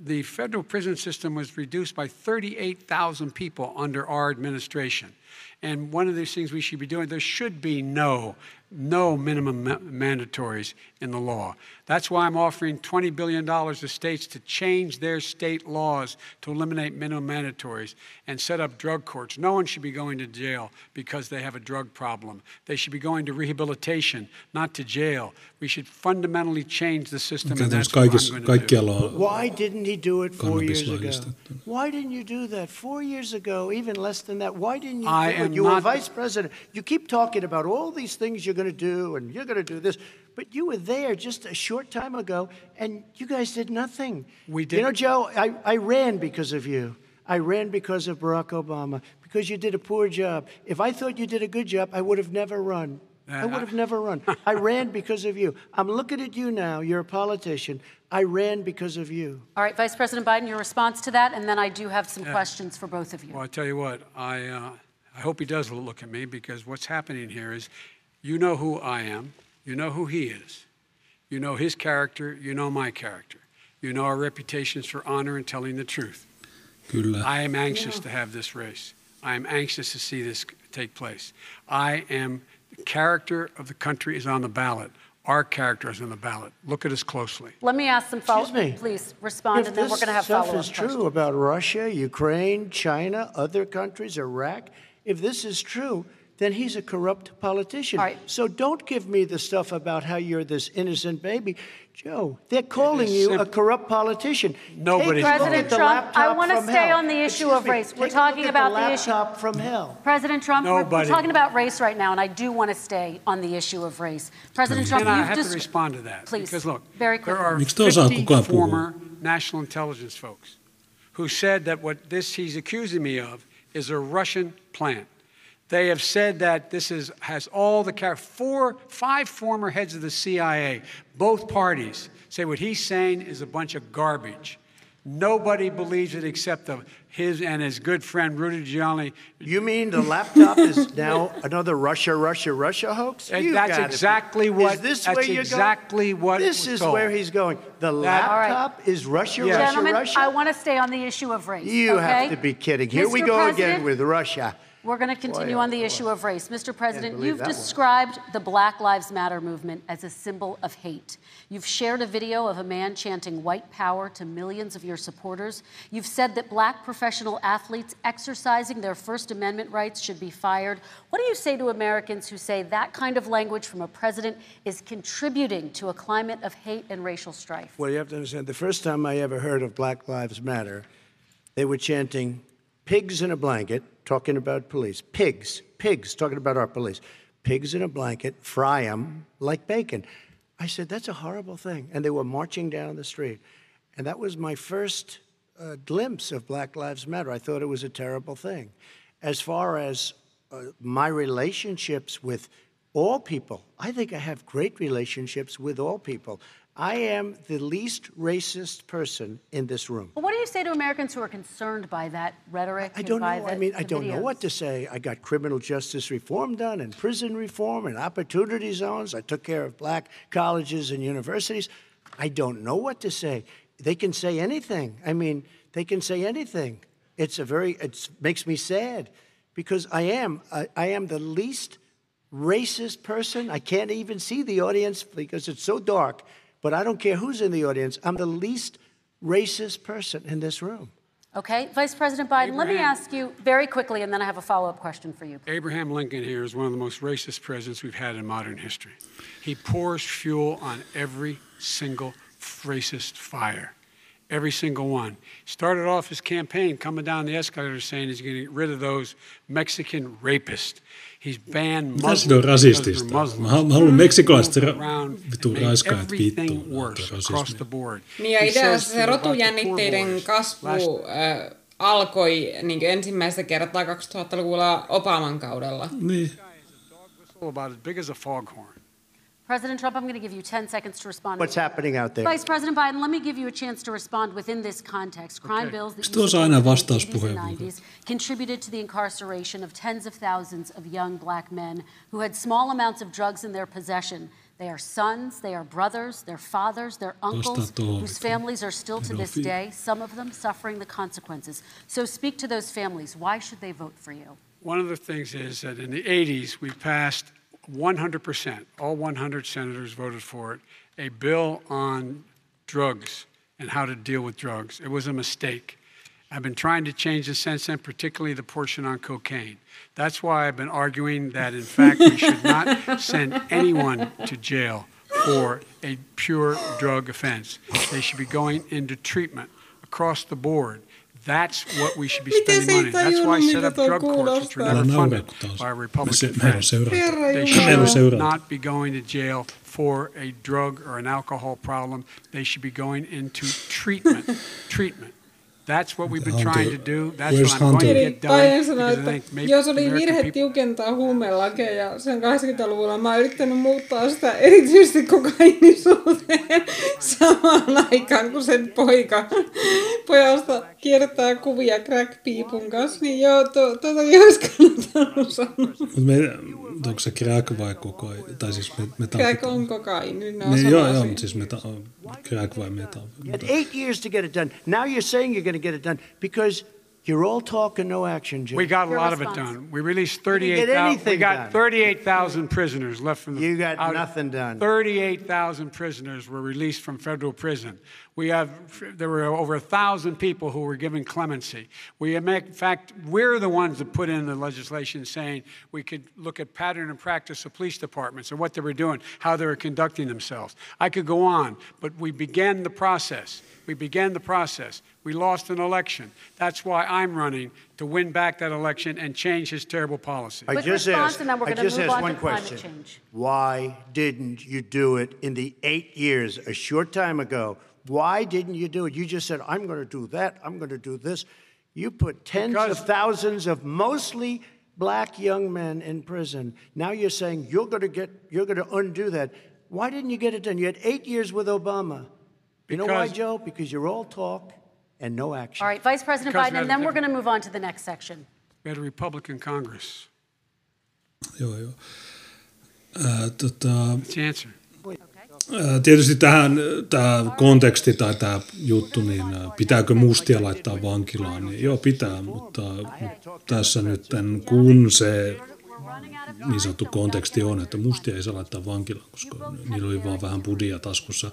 the federal prison system was reduced by 38,000 people under our administration. And one of these things we should be doing, there should be no, no minimum ma- mandatories in the law. That's why I'm offering $20 billion to states to change their state laws to eliminate minimum mandatories and set up drug courts. No one should be going to jail because they have a drug problem. They should be going to rehabilitation, not to jail. We should fundamentally change the system, and Käytännössä that's what I'm going to do. on Why didn't he do it four years ago? Why didn't you do that four years ago, even less than that? Why didn't you I do it? You were not- vice president. You keep talking about all these things you're going to do and you're going to do this, but you were there just a short time ago and you guys did nothing. We did. You know, Joe, I, I ran because of you. I ran because of Barack Obama, because you did a poor job. If I thought you did a good job, I would have never run. I would have never run. I *laughs* ran because of you. I'm looking at you now. You're a politician. I ran because of you. All right, Vice President Biden, your response to that, and then I do have some questions for both of you. Well, I tell you what, I, uh, I hope he does look at me because what's happening here is you know who I am, you know who he is, you know his character, you know my character, you know our reputations for honor and telling the truth. Kyllä. I am anxious to have this race. I am anxious to see this take place. I am, the character of the country is on the ballot. Our character is on the ballot. Look at us closely. Let me ask some follow Excuse me. Please respond, If and then this we're going to have stuff follow-up If this stuff is true questions. about Russia, Ukraine, China, other countries, Iraq, if this is true, then he's a corrupt politician. All right. So don't give me the stuff about how you're this innocent baby. Joe, they're calling is you a corrupt politician. Nobody's Take President the Trump, I wanna stay hell. on the issue Excuse of me, race. We're talking about the issue- laptop from hell. President Trump, we're- we're talking about race right now, and I do want to stay on the issue of race. President Trump, And I you've have to respond to that. Please, Because look, very there are Miksi te osaa 50 former national intelligence folks who said that what this he's accusing me of is a Russian plant. They have said that this is has all the char- four, five former heads of the CIA, both parties say what he's saying is a bunch of garbage. Nobody believes it except the, his and his good friend Rudy Giuliani. You mean the laptop is now another Russia, Russia, Russia hoax? And You that's gotta be- exactly what- Is this that's where you're exactly going? what This is told. where he's going. The That- All right. laptop is Russia, Yes. Russia, Gentlemen, Russia. I want to stay on the issue of race. You have to be kidding. Here we go President, again with Russia. We're going to continue Boy, on the boy. issue of race. Mr. President, you've that one. described the Black Lives Matter movement as a symbol of hate. You've shared a video of a man chanting white power to millions of your supporters. You've said that black professional athletes exercising their First Amendment rights should be fired. What do you say to Americans who say that kind of language from a president is contributing to a climate of hate and racial strife? Well, you have to understand, the first time I ever heard of Black Lives Matter, they were chanting pigs in a blanket, talking about police. Pigs, pigs, talking about our police. Pigs in a blanket, fry them like bacon. I said, that's a horrible thing. And they were marching down the street. And that was my first uh, glimpse of Black Lives Matter. I thought it was a terrible thing. As far as uh, my relationships with all people, I think I have great relationships with all people. I am the least racist person in this room. But what do you say to Americans who are concerned by that rhetoric? I and don't know. by I mean, I don't know what to say. I got criminal justice reform done and prison reform and opportunity zones. I took care of black colleges and universities. I don't know what to say. They can say anything. I mean, they can say anything. It's a very, it makes me sad because I am, I, I am the least racist person. I can't even see the audience because it's so dark, but I don't care who's in the audience. I'm the least racist person in this room. Okay, Vice President Biden, let me ask you very quickly, and then I have a follow-up question for you. Abraham Lincoln here is one of the most racist presidents we've had in modern history. He pours fuel on every single racist fire. Every single one. Started off his campaign coming down the escalator saying he's going to get rid of those Mexican rapists. He's banned Mitä Muslims se on because they're rasistista? Mä, Muslims. mä haluan meksikolaiset ra- Around vitu made raiskaajat everything vittuun. worse että across rasismi. the board. Niin ja He ideassa says se about the poor rotujännitteiden boys kasvu last äh, alkoi niin ensimmäistä kertaa 2000-luvulla Obaman kaudella. Niin. whistle about as big as a foghorn. President Trump, I'm going to give you 10 seconds to respond. What's happening out there? Vice President Biden, let me give you a chance to respond within this context. Crime Okay. bills that Onks you tuossa aina in the 80s vastauspuheenvuoro? 90s contributed to the incarceration of tens of thousands of young black men who had small amounts of drugs in their possession. They are sons, they are brothers, they're fathers, they're uncles, tuohon, whose families are still to this day, some of them suffering the consequences. So speak to those families. Why should they vote for you? One of the things is that in the 80s, we passed 100%, all 100 senators voted for it, a bill on drugs and how to deal with drugs. It was a mistake. I've been trying to change the since then, particularly the portion on cocaine. That's why I've been arguing that, in fact, we should not *laughs* send anyone to jail for a pure drug offense. They should be going into treatment across the board. That's what we should be *laughs* spending se ei money. That's why I set up drug courts, which were kuulostaa? Älä never funded by a Republican se, meillä on Fed. seurata. Herra They should Meillä on seurata. not be going to jail for a drug or an alcohol problem. They should be going into treatment. *laughs* treatment. That's what we've been Hunter- trying to do. That's where's what I'm going to get done. Sanoi, että jos oli American virhe people- tiukentaa huumelakeja sen 80-luvulla, mä oon yrittänyt muuttaa sitä erityisesti kokainin suhteen samaan aikaan, kun sen poika pojasta kiertää kuvia crack-piipun kanssa, niin joo, to, tuota olisi kannattanut sanoa. Mut onko se crack vai koko? Tai siis me, me Crack on kokaini, niin ne on Niin, joo, joo, mutta siis meta, crack vai meta. You eight years to get it done. Now you're saying you're going to get it done because you're all talk and no action, Jim. We got a Your lot of it done. We released 38,000. We got 38,000 prisoners left from the. You got out- nothing done. 38,000 prisoners were released from federal prison. We have, there were over a thousand people who were given clemency. We, make- in fact, we're the ones that put in the legislation saying we could look at pattern and practice of police departments and what they were doing, how they were conducting themselves. I could go on, but we began the process. We began the process. We lost an election. That's why I'm running to win back that election and change his terrible policy. I Quick just response, asked, and then we're I just move asked on one climate question. Why didn't you do it in the eight years, a short time ago? Why didn't you do it? You just said, I'm going to do that, I'm going to do this. You put tens Because- of thousands of mostly black young men in prison. Now you're saying you're going to get, you're going to undo that. Why didn't you get it done? You had eight years with Obama. You know why, Joe? Because you're all talk and no action. All right, Vice President Because Biden, and then we're going to move on to the next section. We had a Republican Congress. Joo, joo. Ää, uh, tota, That's the answer. Tietysti tähän tämä konteksti tai tämä juttu, niin ää, pitääkö mustia laittaa vankilaan, niin joo pitää, mutta, tässä nyt kun se niin sanottu konteksti on, että mustia ei saa laittaa vankilaan, koska niillä oli vaan vähän budia taskussa,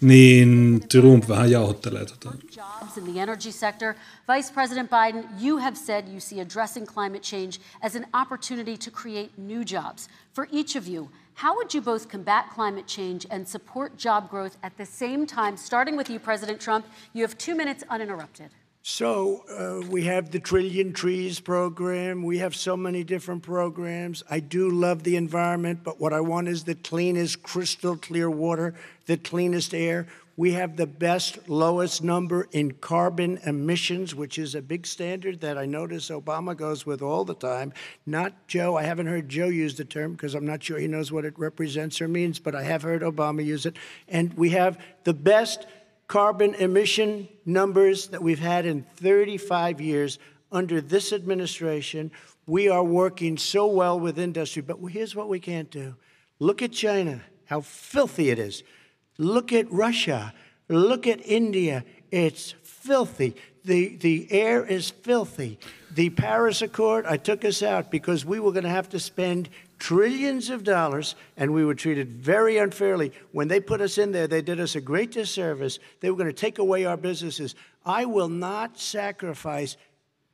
niin Trump vähän jauhottelee tota. in the energy sector. Vice President Biden, you have said you see addressing climate change as an opportunity to create new jobs. For each of you, how would you both combat climate change and support job growth at the same time? Starting with you, President Trump, you have two minutes uninterrupted. So uh, we have the Trillion Trees program. We have so many different programs. I do love the environment, but what I want is the cleanest, crystal clear water, the cleanest air. We have the best, lowest number in carbon emissions, which is a big standard that I notice Obama goes with all the time. Not Joe. I haven't heard Joe use the term because I'm not sure he knows what it represents or means, but I have heard Obama use it. And we have the best carbon emission numbers that we've had in 35 years under this administration. We are working so well with industry, but here's what we can't do. Look at China, how filthy it is. Look at Russia. Look at India. It's filthy. The, the air is filthy. The Paris Accord, I took us out because we were going to have to spend trillions of dollars and we were treated very unfairly. When they put us in there, they did us a great disservice. They were going to take away our businesses. I will not sacrifice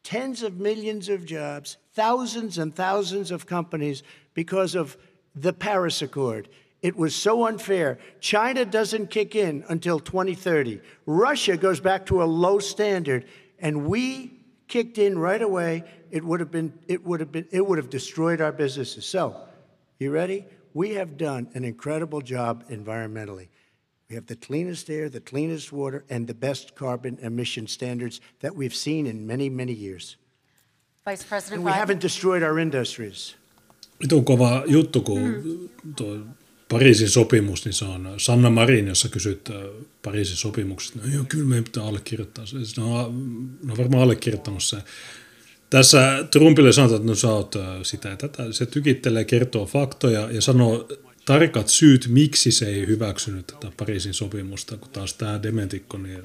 tens of millions of jobs, thousands and thousands of companies because of the Paris Accord. It was so unfair. China doesn't kick in until 2030. Russia goes back to a low standard, and we kicked in right away. It would have been, it would have been, it would have destroyed our businesses. So, you ready? We have done an incredible job environmentally. We have the cleanest air, the cleanest water, and the best carbon emission standards that we've seen in many, many years. Vice President And we Biden. haven't destroyed our industries. Nyt on kova juttu, kun hmm. tuo Pariisin sopimus, niin se on Sanna Marin, jossa kysyt äh, Pariisin sopimuksesta. No joo, kyllä meidän pitää allekirjoittaa se. Ne on varmaan allekirjoittanut se. Tässä Trumpille sanotaan, että no sä oot äh, sitä ja tätä. Se tykittelee, kertoo faktoja ja sanoo tarkat syyt, miksi se ei hyväksynyt tätä Pariisin sopimusta, kun taas tämä dementikko, niin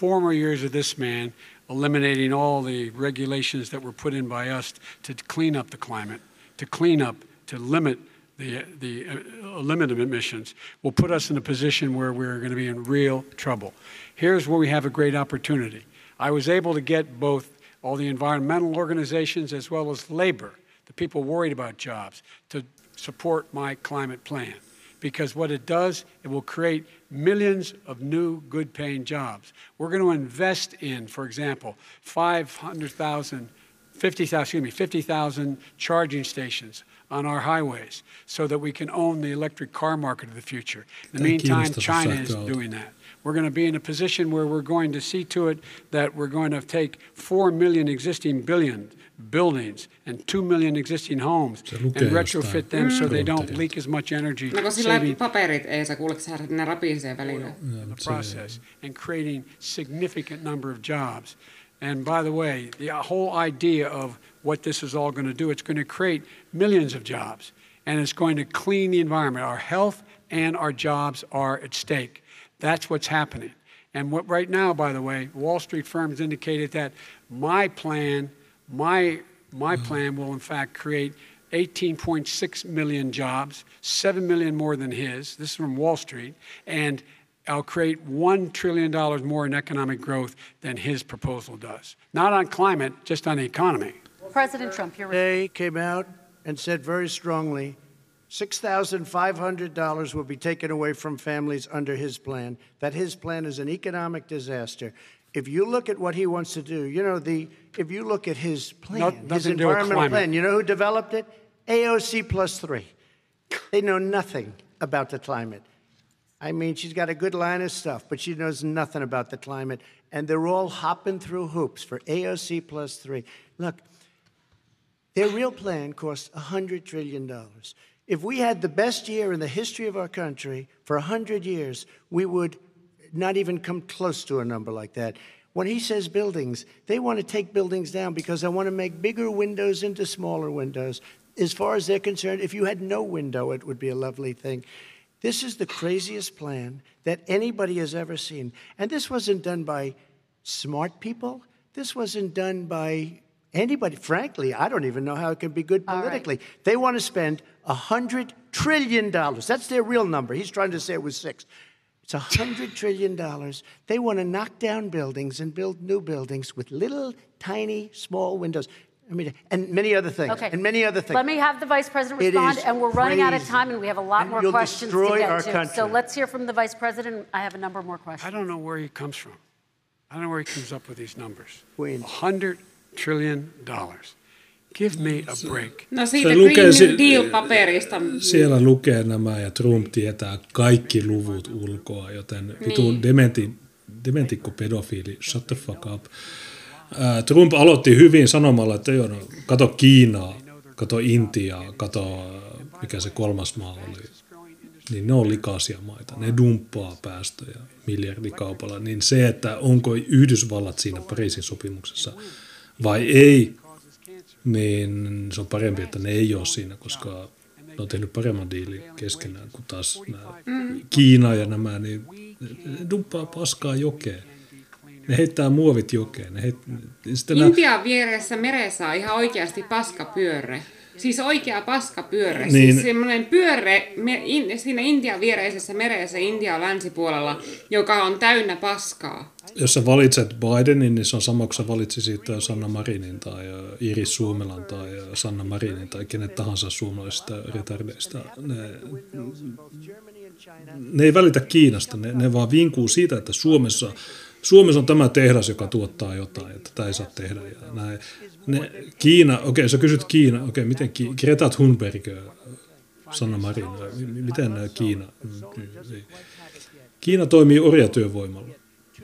Four more years of this man eliminating all the regulations that were put in by us to clean up the climate, to clean up, to limit the, the uh, limit of emissions will put us in a position where we're going to be in real trouble. Here's where we have a great opportunity. I was able to get both all the environmental organizations as well as labor, the people worried about jobs, to support my climate plan. Because what it does, it will create millions of new good paying jobs. We're going to invest in, for example, 500,000, 50,000, excuse me, 50,000 charging stations on our highways so that we can own the electric car market of the future. In the Thank meantime, Mr. China is doing that. We're going to be in a position where we're going to see to it that we're going to take 4 million existing billion buildings and 2 million existing homes and retrofit them so they don't leak as much energy, No kun sillä saving paperit ei sä kuule, sä ne rapisee välillä. the process and creating significant number of jobs. And by the way, the whole idea of what this is all going to do, it's going to create millions of jobs and it's going to clean the environment. Our health and our jobs are at stake. That's what's happening. And what right now, by the way, Wall Street firms indicated that my plan, my my mm. plan will in fact create 18.6 million jobs, 7 million more than his. This is from Wall Street. And I'll create $1 trillion more in economic growth than his proposal does. Not on climate, just on the economy. President Trump, your Today came out and said very strongly $6,500 will be taken away from families under his plan, that his plan is an economic disaster. If you look at what he wants to do, you know, the if you look at his plan, No- his nothing to do with environmental plan, you know who developed it? AOC plus three. They know nothing about the climate. I mean, she's got a good line of stuff, but she knows nothing about the climate. And they're all hopping through hoops for AOC plus three. Look, their real plan cost $100 trillion. If we had the best year in the history of our country for 100 years, we would not even come close to a number like that. When he says buildings, they want to take buildings down because they want to make bigger windows into smaller windows. As far as they're concerned, if you had no window, it would be a lovely thing. This is the craziest plan that anybody has ever seen. And this wasn't done by smart people. This wasn't done by anybody. Frankly, I don't even know how it can be good All right. politically. They want to spend a hundred trillion dollars. That's their real number. He's trying to say it was six. It's a hundred trillion dollars. They want to knock down buildings and build new buildings with little, tiny, small windows. I mean, and many other things. Okay. And many other things. Let me have the Vice President respond, is and we're running out of time, and we have a lot And more you'll questions to destroy get our to. So let's hear from the Vice President. I have a number more questions. I don't know where he comes from. I don't know where he comes up with these numbers. Queens. $100 trillion. Give me a break. No siitä Se Green lukee New si- Deal-paperista. Siellä lukee nämä ja Trump tietää kaikki luvut ulkoa, joten vitu Niin. dementi, dementikko pedofiili, shut the fuck up. Trump aloitti hyvin sanomalla, että joo, no, kato Kiinaa, kato Intiaa, kato mikä se kolmas maa oli. Niin ne on likaisia maita, ne dumppaa päästöjä miljardikaupalla. Niin se, että onko Yhdysvallat siinä Pariisin sopimuksessa vai ei, niin se on parempi, että ne ei ole siinä, koska ne on tehnyt paremman diilin keskenään kuin taas nämä Kiina ja nämä, niin ne dumppaa paskaa jokeen. Ne heittää muovit jokeen. Ne heit... Sitten nämä... Intian vieressä meressä on ihan oikeasti paskapyörre. Siis oikea paskapyörre. Niin. Siis semmoinen pyörre me, in, siinä Intian viereisessä meressä Intian länsipuolella, joka on täynnä paskaa. Jos sä valitset Bidenin, niin se on sama kuin sä valitsisit Sanna Marinin tai Iris Suomelan tai Sanna Marinin tai kenet tahansa suomalaisista retardeista. Ne, ne ei välitä Kiinasta, ne, ne vaan vinkuu siitä, että Suomessa, Suomessa on tämä tehdas, joka tuottaa jotain, että tätä ei saa tehdä. Ja näin. Ne, Kiina, okei, okay, sä kysyt Kiina, okei, okay, miten Ki, Greta Thunberg, Sanna Marin, miten Kiina? Kiina toimii orjatyövoimalla.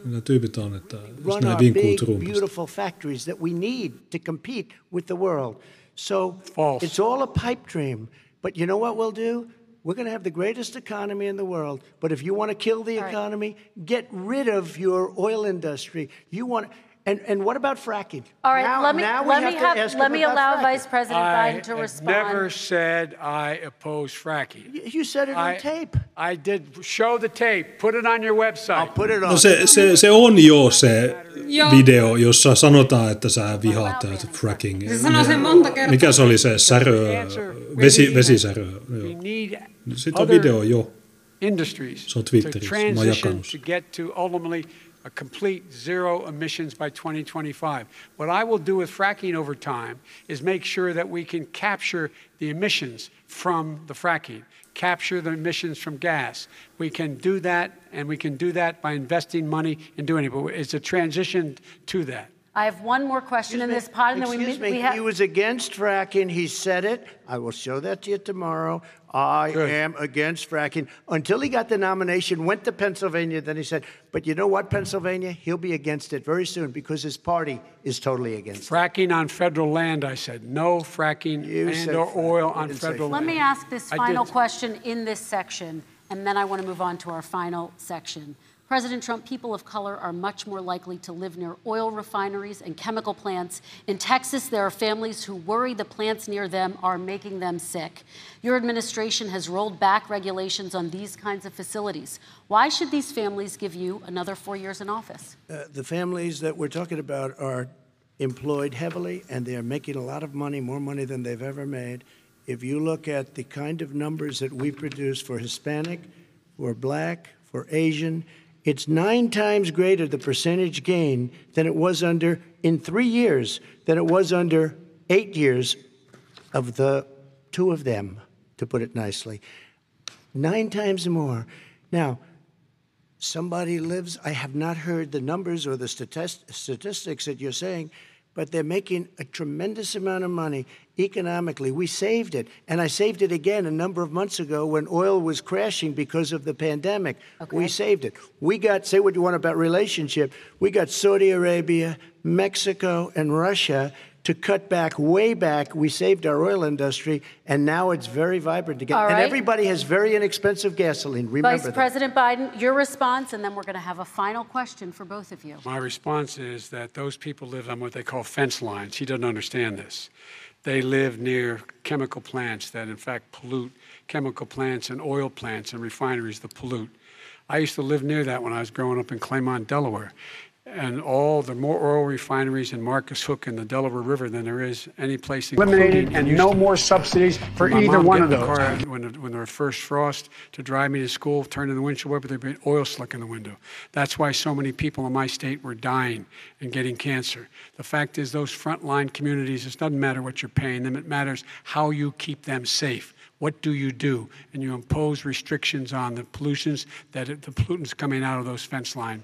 Nämä tyypit on, että jos nämä vinkuu Trumpista. beautiful factories that we need to compete with the world. So False. it's all a pipe dream. But you know what we'll do? We're going to have the greatest economy in the world. But if you want to kill the All right. economy, get rid of your oil industry. You want, and, and what about fracking? All right, Now- let me, now we let me to have, let me allow fracking. Vice President I Biden to have respond. never said I oppose fracking. You- You said it on tape. I did show the tape. Put it on your website. I'll put it on. No se, se, se on jo se Joo. video, jossa sanotaan, että sä vihaat tätä fracking. Se sanoo sen monta kertaa. Mikä se oli se särö, Answer, we vesi, need- vesisärö? We Joo. Er need Siitä on video jo. industries Se on to Twitterissä, mä oon transition jakanut to get to ultimately a complete zero emissions by 2025. What I will do with fracking over time is make sure that we can capture the emissions from the fracking, capture the emissions from gas. We can do that, and we can do that by investing money in doing it. But it's a transition to that. I have one more question in this pod, and then we, Excuse mi- we me, have. he was against fracking. He said it. I will show that to you tomorrow. I Good. am against fracking. Until he got the nomination, went to Pennsylvania, then he said, but you know what, Pennsylvania? He'll be against it very soon because his party is totally against it. Fracking on federal land, I said. No fracking You and or frack. oil on federal frack. Let land. me ask this final question in this section, and then I want to move on to our final section. President Trump, people of color are much more likely to live near oil refineries and chemical plants. In Texas, there are families who worry the plants near them are making them sick. Your administration has rolled back regulations on these kinds of facilities. Why should these families give you another four years in office? Uh, the families that we're talking about are employed heavily and they are making a lot of money, more money than they've ever made. If you look at the kind of numbers that we produce for Hispanic, for black, for Asian, it's nine times greater the percentage gain than it was under in three years than it was under eight years of the two of them, to put it nicely. Nine times more. Now, somebody lives, I have not heard the numbers or the statist- statistics that you're saying, but they're making a tremendous amount of money economically. We saved it. And I saved it again a number of months ago when oil was crashing because of the pandemic. Okay. We saved it. We got, say what you want about relationship, we got Saudi Arabia, Mexico, and Russia to cut back way back. We saved our oil industry, and now it's very vibrant again. All And everybody has very inexpensive gasoline. Remember Vice that. President Biden, your response, and then we're going to have a final question for both of you. My response is that those people live on what they call fence lines. He doesn't understand this. They live near chemical plants that, in fact, pollute chemical plants and oil plants and refineries that pollute. I used to live near that when I was growing up in Claymont, Delaware. And all the more oil refineries in Marcus Hook and the Delaware River than there is any place in eliminated and no more subsidies for My either one of those. car when, when there first frost to drive me to school, turn in the windshield wiper, there'd be oil slick in the window. That's why so many people in my state were dying and getting cancer. The fact is, those frontline communities, it doesn't matter what you're paying them, it matters how you keep them safe. What do you do? And you impose restrictions on the pollutions that the pollutants coming out of those fence line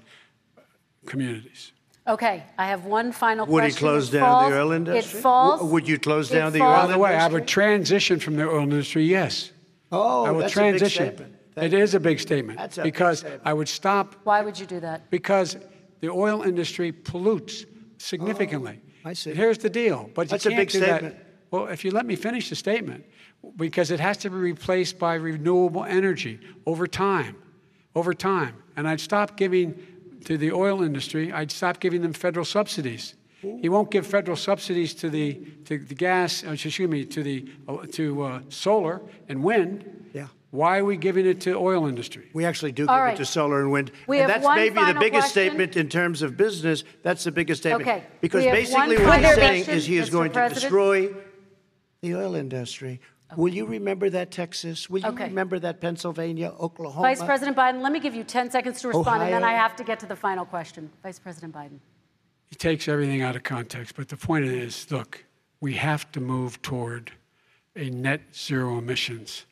communities. Okay, I have one final question. Would he close It down falls- the oil industry? It falls. W- would you close it down the falls- oil By the way, I would transition from the oil industry, yes. Oh, I will that's a big transition. statement. Thank It you. is a big statement That's a big because statement. I would stop Why would you do that? because the oil industry pollutes significantly. Oh, I see. Here's the deal, but you That's a can't big do statement. that. Well, if you let me finish the statement, because it has to be replaced by renewable energy over time, over time, and I'd stop giving to the oil industry. I'd stop giving them federal subsidies. He won't give federal subsidies to the to the gas. uh, Excuse me, to the uh, to uh, solar and wind. Yeah. Why are we giving it to oil industry? We actually do All give right. it to solar and wind. We and have that's maybe the biggest question. statement in terms of business. That's the biggest statement. Okay. Because basically what he's saying question, is he is Mr. going to destroy the oil industry. Will you remember that, Texas? Will you Okay. remember that, Pennsylvania, Oklahoma? Vice President Biden, let me give you 10 seconds to respond, and then I have to get to the final question. Vice President Biden. He takes everything out of context, but the point is look, we have to move toward a net zero emissions.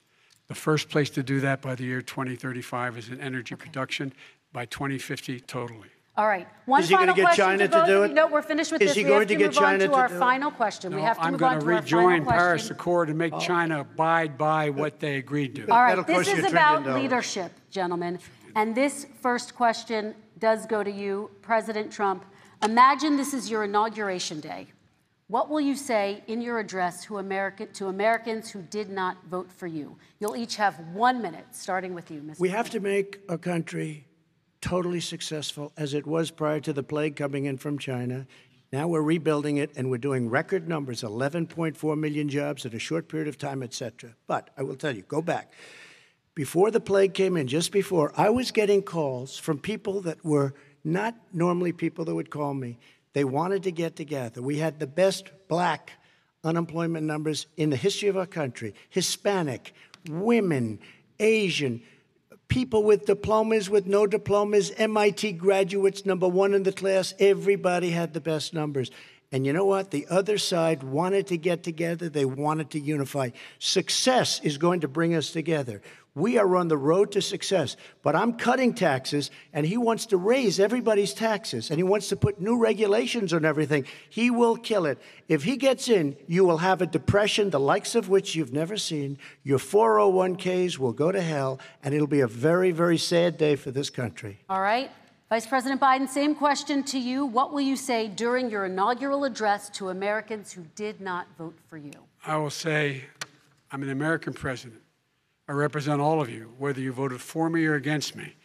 The first place to do that by the year 2035 is in energy production, by 2050, totally. All right. One Is he gonna final get question China to both do it? No, we're finished with Is this. he we have going to to get move on China to to our do it? final question. we have to I'm move going on to to our rejoin final Paris question. Accord and make China abide by what they agreed to. All right, That'll this is about leadership, gentlemen. And this first question does go to you, President Trump. Imagine this is your inauguration day. What will you say in your address to, America, to Americans who did not vote for you? You'll each have one minute, starting with you, Mr. We have to make a country totally successful as it was prior to the plague coming in from China. Now we're rebuilding it and we're doing record numbers 11.4 million jobs in a short period of time, et cetera. But I will tell you, go back. Before the plague came in, just before, I was getting calls from people that were not normally people that would call me. They wanted to get together. We had the best black unemployment numbers in the history of our country Hispanic, women, Asian, people with diplomas, with no diplomas, MIT graduates, number one in the class. Everybody had the best numbers. And you know what? The other side wanted to get together, they wanted to unify. Success is going to bring us together. We are on the road to success, but I'm cutting taxes, and he wants to raise everybody's taxes, and he wants to put new regulations on everything. He will kill it. If he gets in, you will have a depression, the likes of which you've never seen. Your 401ks will go to hell, and it'll be a very, very sad day for this country. All right. Vice President Biden, same question to you. What will you say during your inaugural address to Americans who did not vote for you? I will say, I'm an American president. I represent all of you, whether you voted for me or against me.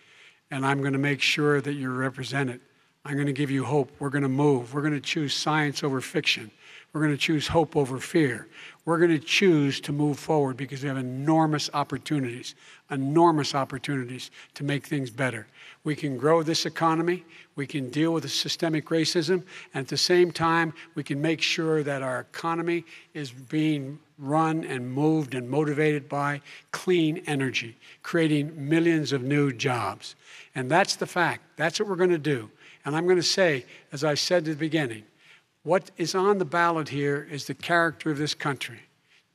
And I'm going to make sure that you're represented. I'm going to give you hope. We're going to move. We're going to choose science over fiction. We're going to choose hope over fear. We're going to choose to move forward because we have enormous opportunities, enormous opportunities to make things better. We can grow this economy, we can deal with the systemic racism, and at the same time, we can make sure that our economy is being run and moved and motivated by clean energy, creating millions of new jobs. And that's the fact. That's what we're going to do. And I'm going to say, as I said at the beginning, what is on the ballot here is the character of this country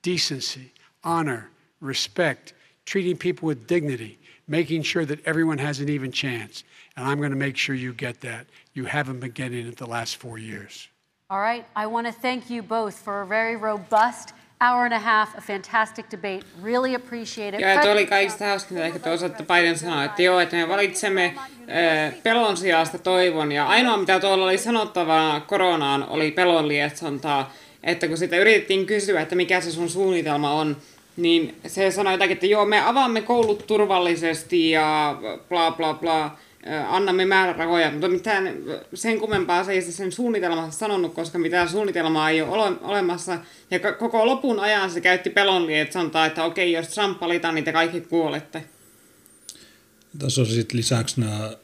decency, honor, respect, treating people with dignity, making sure that everyone has an even chance. And I'm going to make sure you get that. You haven't been getting it the last four years. All right. I want to thank you both for a very robust hour and a half, a fantastic debate. Really appreciate it. Ja tuo oli kaikista hauskinta ehkä tuossa, että Biden sanoi, että joo, että me valitsemme äh, pelon sijasta toivon. Ja ainoa, mitä tuolla oli sanottavana koronaan, oli pelon lietsontaa. Että kun sitä yritettiin kysyä, että mikä se sun suunnitelma on, niin se sanoi jotakin, että joo, me avaamme koulut turvallisesti ja bla bla bla, annamme määrärahoja, mutta mitään sen kummempaa se ei se sen suunnitelmassa sanonut, koska mitään suunnitelmaa ei ole ole olemassa. Ja koko lopun ajan se käytti pelon lietsontaa, että okei, jos Trump valitaan, niin te kaikki kuolette. Tässä on sitten lisäksi nämä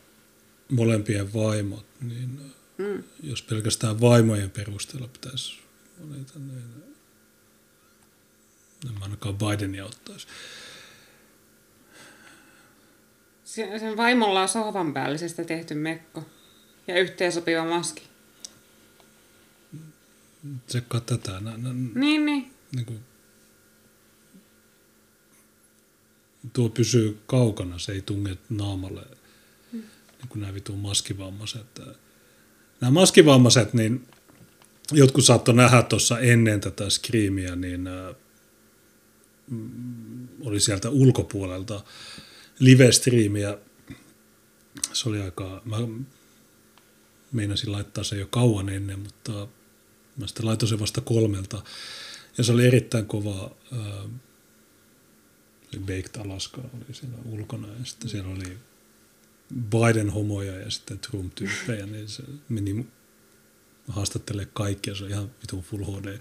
molempien vaimot, niin mm. jos pelkästään vaimojen perusteella pitäisi valita, niin en mä ainakaan Bidenia ottaisi. Se- Sen vaimolla on sohvan päällisestä tehty mekko ja yhteensopiva maski. Tsekkaa tätä. Nä, nä, Niin, niin. niin kuin, tuo pysyy kaukana, se ei tunge naamalle, mm. niin kuin nämä vitun maskivammaiset. Nämä maskivammaiset, niin jotkut saattoi nähdä tuossa ennen tätä skriimiä, niin äh, oli sieltä ulkopuolelta live-striimiä. Se oli aika, mä meinasin laittaa se jo kauan ennen, mutta mä sitten laitoin sen vasta kolmelta. Ja se oli erittäin kova, äh, se Baked Alaska oli siellä ulkona ja sitten siellä oli Biden-homoja ja sitten Trump-tyyppejä, niin se meni haastattelee kaikkia, se on ihan vitun full HD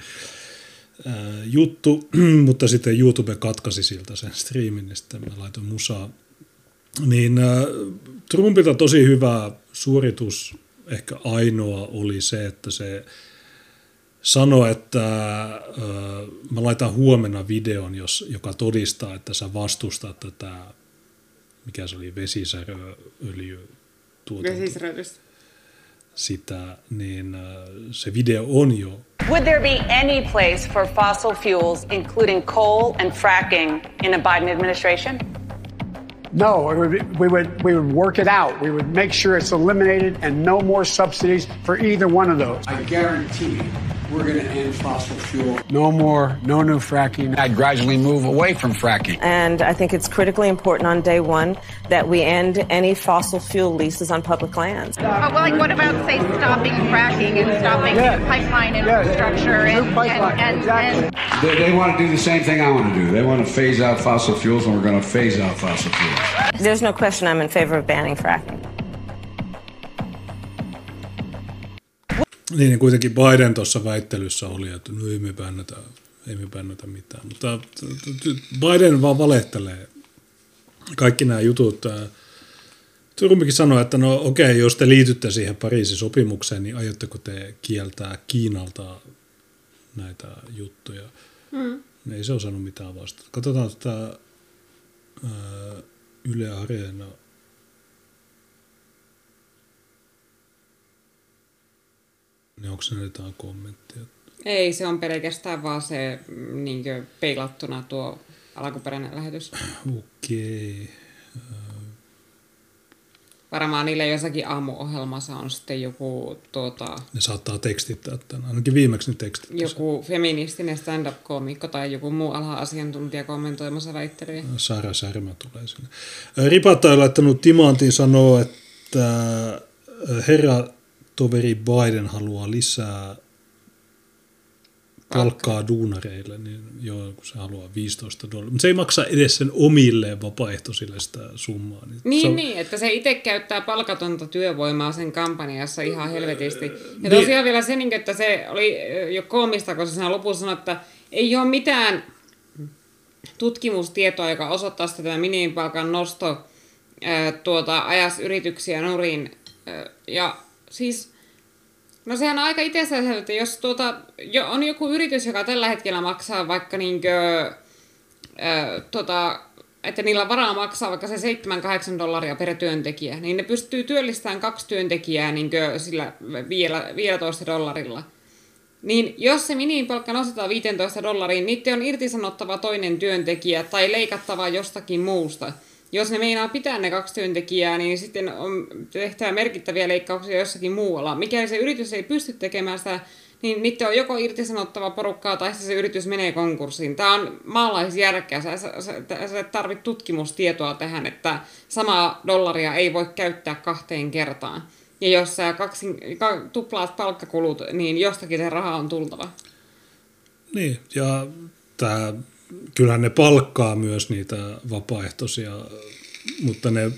ää, juttu, *clears throat* mutta sitten YouTube katkasi siltä sen striimin, niin sitten mä laitoin musaa. Niin ää, Trumpilta tosi hyvä suoritus, ehkä ainoa oli se, että se sanoi, että äh, mä laitan huomenna videon, jos, joka todistaa, että sä vastustat tätä, mikä se oli, vesisärööljy Vesisäröilystä. Sitä, niin äh, se video on jo Would there be any place for fossil fuels, including coal and fracking, in a Biden administration? No, it would be, we would we would work it out. We would make sure it's eliminated and no more subsidies for either one of those. I guarantee we're going to end fossil fuel. No more, no new fracking. I'd gradually move away from fracking. And I think it's critically important on day one that we end any fossil fuel leases on public lands. But well, like, what about say stopping fracking and stopping Yeah. pipeline Yes. infrastructure New and, pipeline, and, and, exactly. and They, they want to do the same thing I want to do. They want to phase out fossil fuels, and we're going to phase out fossil fuels. There's no question I'm in favor of banning fracking. Niin, niin kuitenkin Biden tuossa väittelyssä oli, että no ei me bännätä, ei me bännätä mitään. Mutta Biden vaan valehtelee. Kaikki nämä jutut. ää, Turumpikin sanoi, että no okei, jos te liitytte siihen Pariisin sopimukseen, niin aiotteko te kieltää Kiinalta näitä juttuja? Mm. Ei se osannut mitään vastata. Katsotaan tätä ää, Yle Areena. Niin onko se jotain kommenttia? Ei, se on pelkästään vaan se niinkö peilattuna tuo alkuperäinen lähetys. Okei. Varmaan niillä jossakin aamuohjelmassa on sitten joku, tuota, Ne saattaa tekstittää tämän. Ainakin viimeksi ne tekstitti. sen. joku feministinen stand-up-koomikko tai joku muu ala-asiantuntija kommentoimassa väittelyjä. Sara Särmä tulee sinne. Ripatta on laittanut Timantin sanoo, että herra toveri Biden haluaa lisää palkkaa duunareille, niin joo, kun se haluaa 15 dollaria. Mutta se ei maksa edes sen omilleen vapaaehtoisille sitä summaa. Niin, se Niin, on, niin, että se itse käyttää palkatonta työvoimaa sen kampanjassa ihan helvetisti. Ja Niin. tosiaan vielä se, niin, että se oli jo koomista, kun se siinä lopussa sanoi, että ei ole mitään tutkimustietoa, joka osoittaa, että tämä minimipalkan nosto ää, tuota, ajas yrityksiä nurin. Ää, Ja siis, no sehän on aika itsessään, että jos tuota, jo, on joku yritys, joka tällä hetkellä maksaa vaikka niinkö, ää, tota, että niillä varaa maksaa vaikka se 7-8 dollaria per työntekijä, niin ne pystyy työllistämään kaksi työntekijää niin sillä vielä, 15 dollarilla. Niin jos se minimipalkka nostetaan 15 dollariin, niiden on irtisanottava toinen työntekijä tai leikattava jostakin muusta. Jos ne meinaa pitää ne kaksi työntekijää, niin sitten on tehtävä merkittäviä leikkauksia jossakin muualla. Mikäli se yritys ei pysty tekemään sitä, niin niiden on joko irtisanottava porukkaa tai se yritys menee konkurssiin. Tämä on maalaisjärkeä. Sä, sä, sä, sä tarvit tutkimustietoa tähän, että samaa dollaria ei voi käyttää kahteen kertaan. Ja jos sä kaksin, ka, tuplaat palkkakulut, niin jostakin se raha on tultava. Niin, ja tää, kyllähän ne palkkaa myös niitä vapaaehtoisia, mutta ne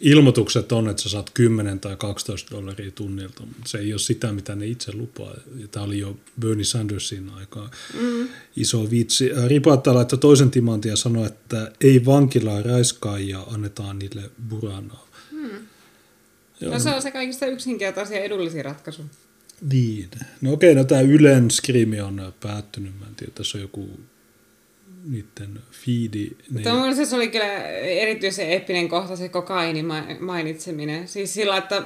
ilmoitukset on, että sä saat 10 tai 12 dollaria tunnilta, mutta se ei ole sitä, mitä ne itse lupaa. Ja tämä oli jo Bernie Sandersin aikaa mm. iso vitsi. Ripatta laittoi toisen timantin ja sanoi, että ei vankilaa raiskaajia, annetaan niille buranaa. No se on se kaikista yksinkertaisia ja edullisin ratkaisu. Niin. No okei, no tämä Ylen skriimi on päättynyt. Mä en tiedä, tässä on joku niiden feedi. Niin, Tämä se oli kyllä erityisen eeppinen kohta se kokainin ma- mainitseminen. Siis sillä, että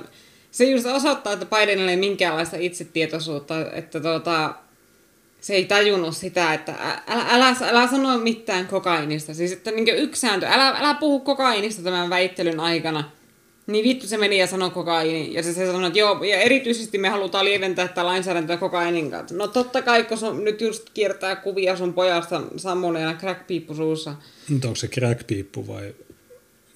se just osoittaa, että Bidenilla ei minkäänlaista itsetietoisuutta, että tuota, se ei tajunnut sitä, että älä, älä, älä sano mitään kokainista. Siis että niin yksi sääntö, älä, älä puhu kokainista tämän väittelyn aikana. Niin vittu se meni ja sanoi kokaini. Ja se, se sanoi, että joo, ja erityisesti me halutaan lieventää tätä lainsäädäntöä kokainin kanssa. No totta kai, kun sun nyt just kiertää kuvia sun pojasta sammuneena crackpiippu suussa. Mutta onko se crack-piippu vai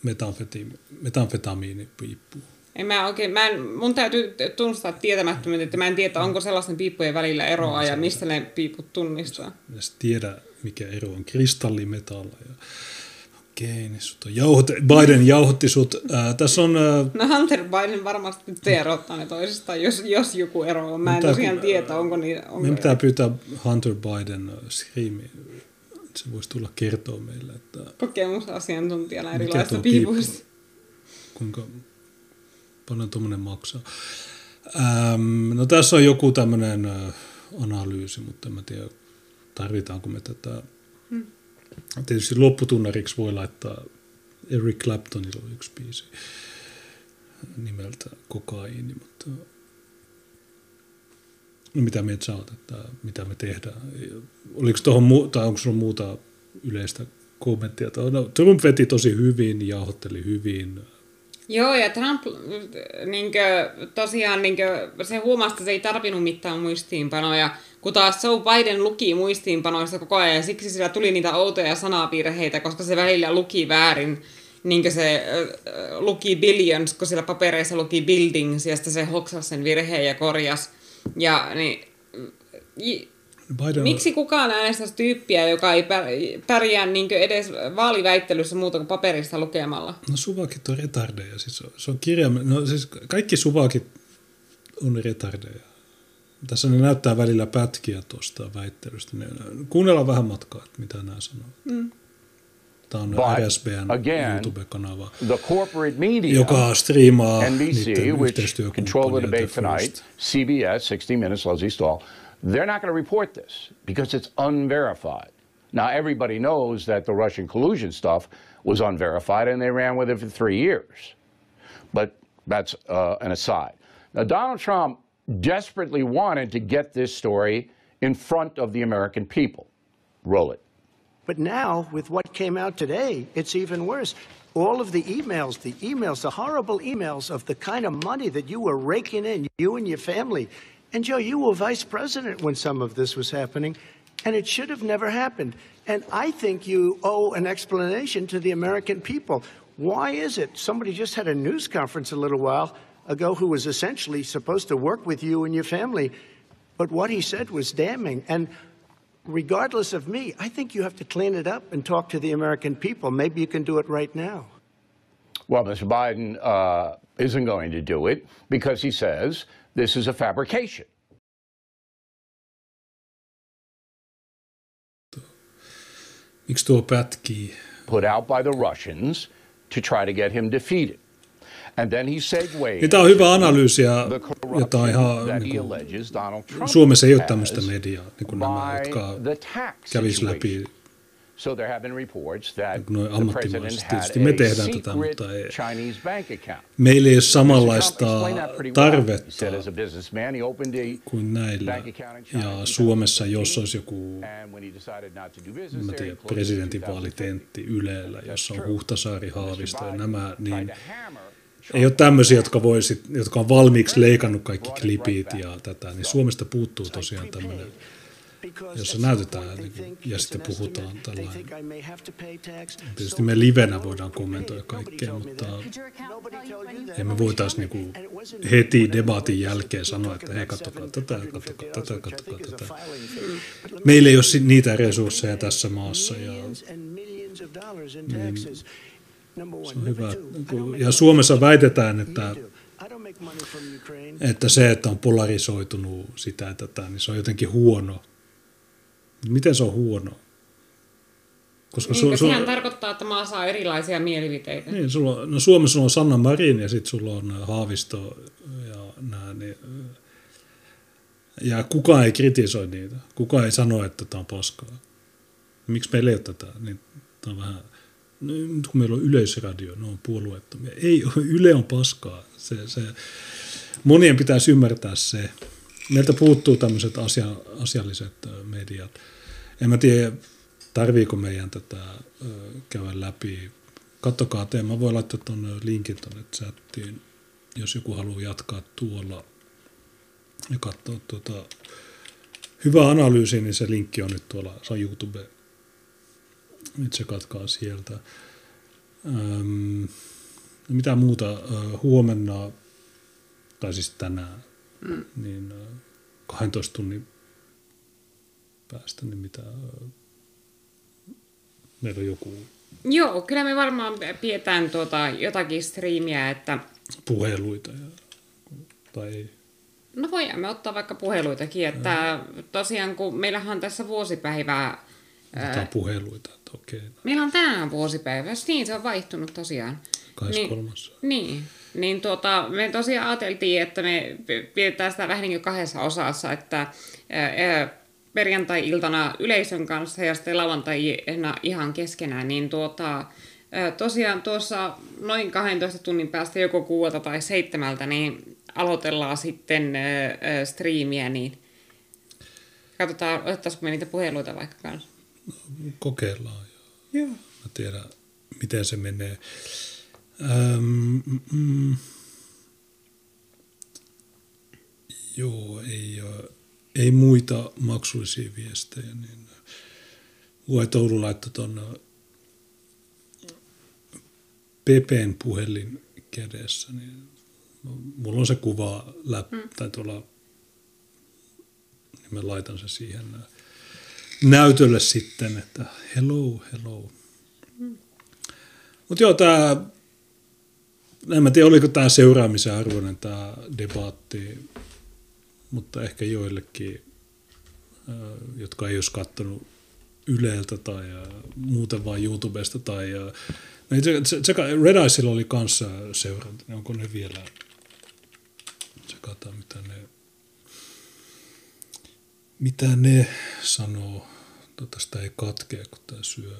metanfeti- metanfetamiinipiippu? En mä oikein, mä en, mun täytyy tunnustaa tietämättömyyttä, että mä en tiedä, onko sellaisten piippujen välillä eroa ja mistä ne piiput tunnistaa. Mä en tiedä, mikä ero on kristallimetalla. Ja... Okei, niin sut on jauhote... Biden jauhotti sut. Ää, tässä on... Ää, No Hunter Biden varmasti nyt erottaa ne toisistaan, jos, jos joku ero on. Mä en tosiaan tiedä, onko niin. Onko meidän pitää pyytää Hunter Biden ää, skriimi. Se voisi tulla kertoa meille, että kokemusasiantuntijana piippu, piipuista. kuinka paljon tuommoinen maksaa. Ähm, no tässä on joku tämmöinen, äh, analyysi, mutta en mä tiedä, tarvitaanko me tätä. Tietysti lopputunnariksi voi laittaa Eric Claptonilla on yksi biisi nimeltä Kokaiini, mutta no mitä sä oot, että mitä me tehdään? Oliko tuohon, tai onko sulla muuta yleistä kommenttia? No, Trump veti tosi hyvin, jauhotteli hyvin, Joo, ja Trump niinkö, tosiaan niinkö, se huomasi, että se ei tarvinnut mitään muistiinpanoja, kun taas Joe Biden luki muistiinpanoista koko ajan, ja siksi sillä tuli niitä outoja sanavirheitä, koska se välillä luki väärin. Niin se äh, luki billions, kun siellä papereissa luki buildings, ja sitten se hoksasi sen virheen ja korjas. Ja niin, Biden... Miksi kukaan äänestäisi tyyppiä, joka ei pärjää niin edes vaaliväittelyssä muuta kuin paperista lukemalla? No suvakit on retardeja. Siis on, se on kirja... No siis kaikki suvakit on retardeja. Tässä ne näyttää välillä pätkiä tuosta väittelystä. Ne, kuunnellaan vähän matkaa, että mitä nämä sanoo. Mm. Tämä on RSBn YouTube-kanava, the corporate media, joka striimaa NBC, which control the debate tonight, CBS, 60 Minutes, Leslie Stahl, They're not going to report this because it's unverified. Now, everybody knows that the Russian collusion stuff was unverified and they ran with it for three years. But that's uh, an aside. Now, Donald Trump desperately wanted to get this story in front of the American people. Roll it. But now, with what came out today, it's even worse. All of the emails, the emails, the horrible emails of the kind of money that you were raking in, you and your family, and Joe, you were vice president when some of this was happening, and it should have never happened. And I think you owe an explanation to the American people. Why is it? Somebody just had a news conference a little while ago who was essentially supposed to work with you and your family, but what he said was damning. And regardless of me, I think you have to clean it up and talk to the American people. Maybe you can do it right now. Well, Mr. Biden uh, isn't going to do it because he says this is a fabrication. Miksi tuo pätkii? Put out by the Russians to try to get him defeated. And then he segued niin tämä on hyvä analyysi ja, ja tämä ihan, niin kuin, Suomessa ei ole tämmöistä mediaa, niin kuin nämä, jotka kävisi läpi So there have been reports that the president had me tehdään tätä, mutta ei. Meillä ei ole samanlaista tarvetta kuin näillä. Ja Suomessa, jos olisi joku mä tiedän, presidentinvaalitentti Ylellä, jossa on Huhtasaari, Haavisto ja nämä, niin ei ole tämmöisiä, jotka, voisit, jotka on valmiiksi leikannut kaikki klipit ja tätä, niin Suomesta puuttuu tosiaan tämmöinen jossa näytetään niin, ja sitten puhutaan tällainen. Tietysti me livenä voidaan kommentoida kaikkea, mutta emme voitaisiin niin heti debatin jälkeen sanoa, että hei, katsokaa tätä, katsokaa tätä, katsokaa tätä. Meillä ei ole niitä resursseja tässä maassa ja niin, se on hyvä. Ja Suomessa väitetään, että että se, että on polarisoitunut sitä ja tätä, niin se on jotenkin huono Miten se on huono? Koska niin, su- sehän tarkoittaa, että maa saa erilaisia mielipiteitä. Niin, sulla no Suomessa on Sanna Marin ja sitten sulla on Haavisto ja nämä, niin, ja kukaan ei kritisoi niitä. Kukaan ei sano, että tämä on paskaa. Miksi meillä ei ole tätä? Niin, tämä on vähän, no, nyt kun meillä on yleisradio, ne on puolueettomia. Ei, *laughs* Yle on paskaa. Se, se, monien pitäisi ymmärtää se. Meiltä puuttuu tämmöiset asia, asialliset mediat. En mä tiedä, tarviiko meidän tätä käydä läpi. Kattokaa te, mä voin laittaa tuonne linkin tuonne chattiin, jos joku haluaa jatkaa tuolla ja katsoa tuota, hyvä analyysi, niin se linkki on nyt tuolla, se on YouTube. Nyt katkaa sieltä. Ähm, mitä muuta huomenna, tai siis tänään, mm. niin 12 tunnin päästä, niin mitä meillä on joku... Joo, kyllä me varmaan pidetään tuota jotakin striimiä, että... Puheluita ja, tai No voimme ottaa vaikka puheluitakin, että no. tosiaan kun meillähän on tässä vuosipäivää... Otetaan puheluita, että okei. Meillä on tänään vuosipäivä, niin se on vaihtunut tosiaan. kahdessa kolmassa. Niin, niin tuota, me tosiaan ajateltiin, että me pidetään sitä vähän niin kuin kahdessa osassa, että ää, perjantai-iltana yleisön kanssa ja sitten lauantaina ihan keskenään, niin tuota, tosiaan tuossa noin 12 tunnin päästä joko kuuelta tai seitsemältä, niin aloitellaan sitten striimiä, niin katsotaan, otettaisiko me niitä puheluita vaikka kanssa. Kokeillaan. Joo. Mä tiedän, miten se menee. Ähm, mm, joo, ei, ei muita maksullisia viestejä. Niin Lue Oulu laittoi tuon Pepen puhelin kädessä, niin mulla on se kuva läp, mm. tai tuolla, niin mä laitan se siihen näytölle sitten, että hello, hello. Mm. Mutta joo, tämä, en mä tiedä oliko tämä seuraamisen arvoinen tämä debatti, mutta ehkä joillekin, jotka ei olisi katsonut Yleltä tai muuten vain YouTubesta tai Red Eyesilla oli kanssa seuranta, onko ne vielä, tsekataan mitä ne, mitä ne sanoo, sitä ei katkea, kun tämä syö.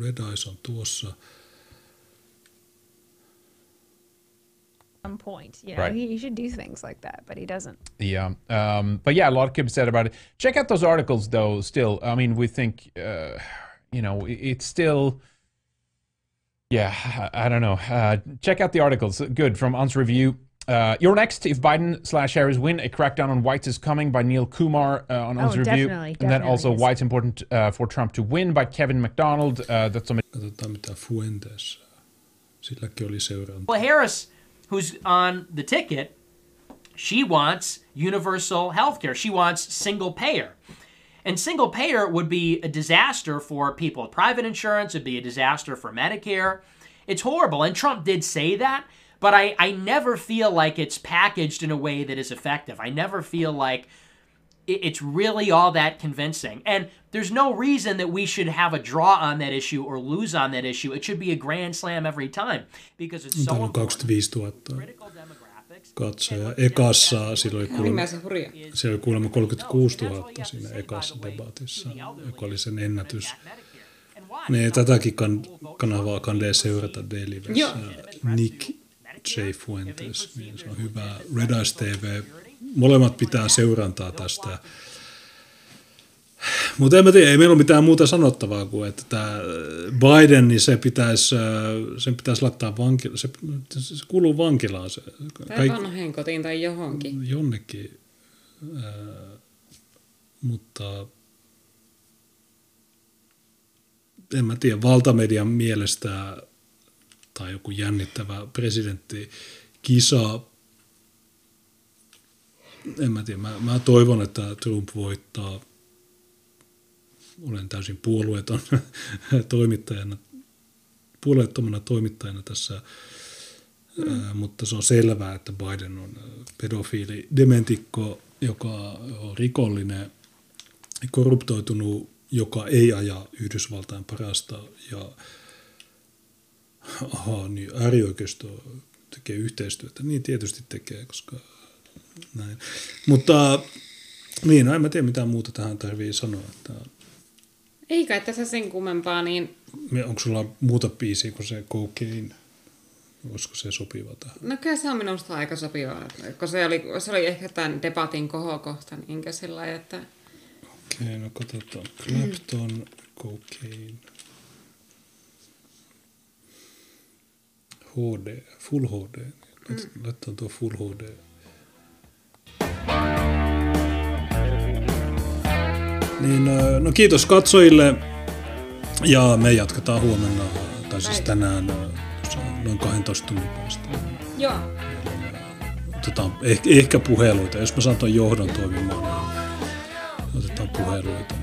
Red Eyes on tuossa. Some point, you know, Right. he, he should do things like that, but he doesn't. Yeah. Um, but yeah, a lot could be said about it. Check out those articles, though, still. I mean, we think, uh, you know, it- it's still. Yeah, I, I don't know. Uh, check out the articles. Good from Unz Review. Uh, you're next. If Biden slash Harris win, a crackdown on whites is coming by Neil Kumar uh, on Oh, Unz Review. definitely, and then also definitely. why it's important uh, for Trump to win by Kevin MacDonald. Uh, that's on Katsotaan mitä Fuentes, silläkin oli seuranta. Well, Harris, who's on the ticket, she wants universal health care. She wants single payer. And single payer would be a disaster for people with private insurance, it'd be a disaster for Medicare. It's horrible. And Trump did say that, but I, I never feel like it's packaged in a way that is effective. I never feel like it's really all that convincing. And there's no reason that we should have a draw on that issue or lose on that issue. It should be a grand slam every time because it's so Täällä on 25 000 katsojaa. Ekassa sillä oli kuulemma, siellä oli kuulemma 36 000 siinä ekassa debatissa, joka oli sen ennätys. Niin, tätäkin kan, kanavaa kannattaa seurata Daily Joo. Nick J. Fuentes, niin se on hyvä. Red Eyes TV, molemmat pitää seurantaa tästä. Mutta en mä tiedä, ei meillä ole mitään muuta sanottavaa kuin, että tämä Biden, niin se pitäisi, äh, sen pitäisi laittaa vankila, se, se kuuluu vankilaan. Se, Tai vanheen kotiin tai johonkin. jonnekin, äh, mutta en mä tiedä, valtamedian mielestä tai joku jännittävä presidentti kisa, en mä tiedä, mä, mä toivon, että Trump voittaa. Olen täysin puolueeton *laughs* toimittajana, puolueettomana toimittajana tässä, mm. mutta se on selvää, että Biden on pedofiili, dementikko, joka on rikollinen, korruptoitunut, joka ei aja Yhdysvaltain parasta ja aha, niin äärioikeisto tekee yhteistyötä. Niin tietysti tekee, koska näin. Mutta niin, no en mä tiedä mitään muuta tähän tarvii sanoa. Että, Ei kai tässä sen kummempaa, niin me- onko sulla muuta biisiä kuin se Cocaine? Olisiko se sopiva tähän? no kyllä se on minusta aika sopivaa, kun se oli, se oli ehkä tämän debatin kohokohta, niinkö sillä että Okei, no katsotaan. Clapton, Cocaine. HD, Full HD. Lait- Laitetaan tuo Full HD. Niin, no kiitos katsojille ja me jatketaan huomenna, tai siis tänään noin 12 tunnin päästä. joo, Otetaan ehkä, ehkä puheluita, jos mä saan tuon johdon toimimaan, niin otetaan puheluita.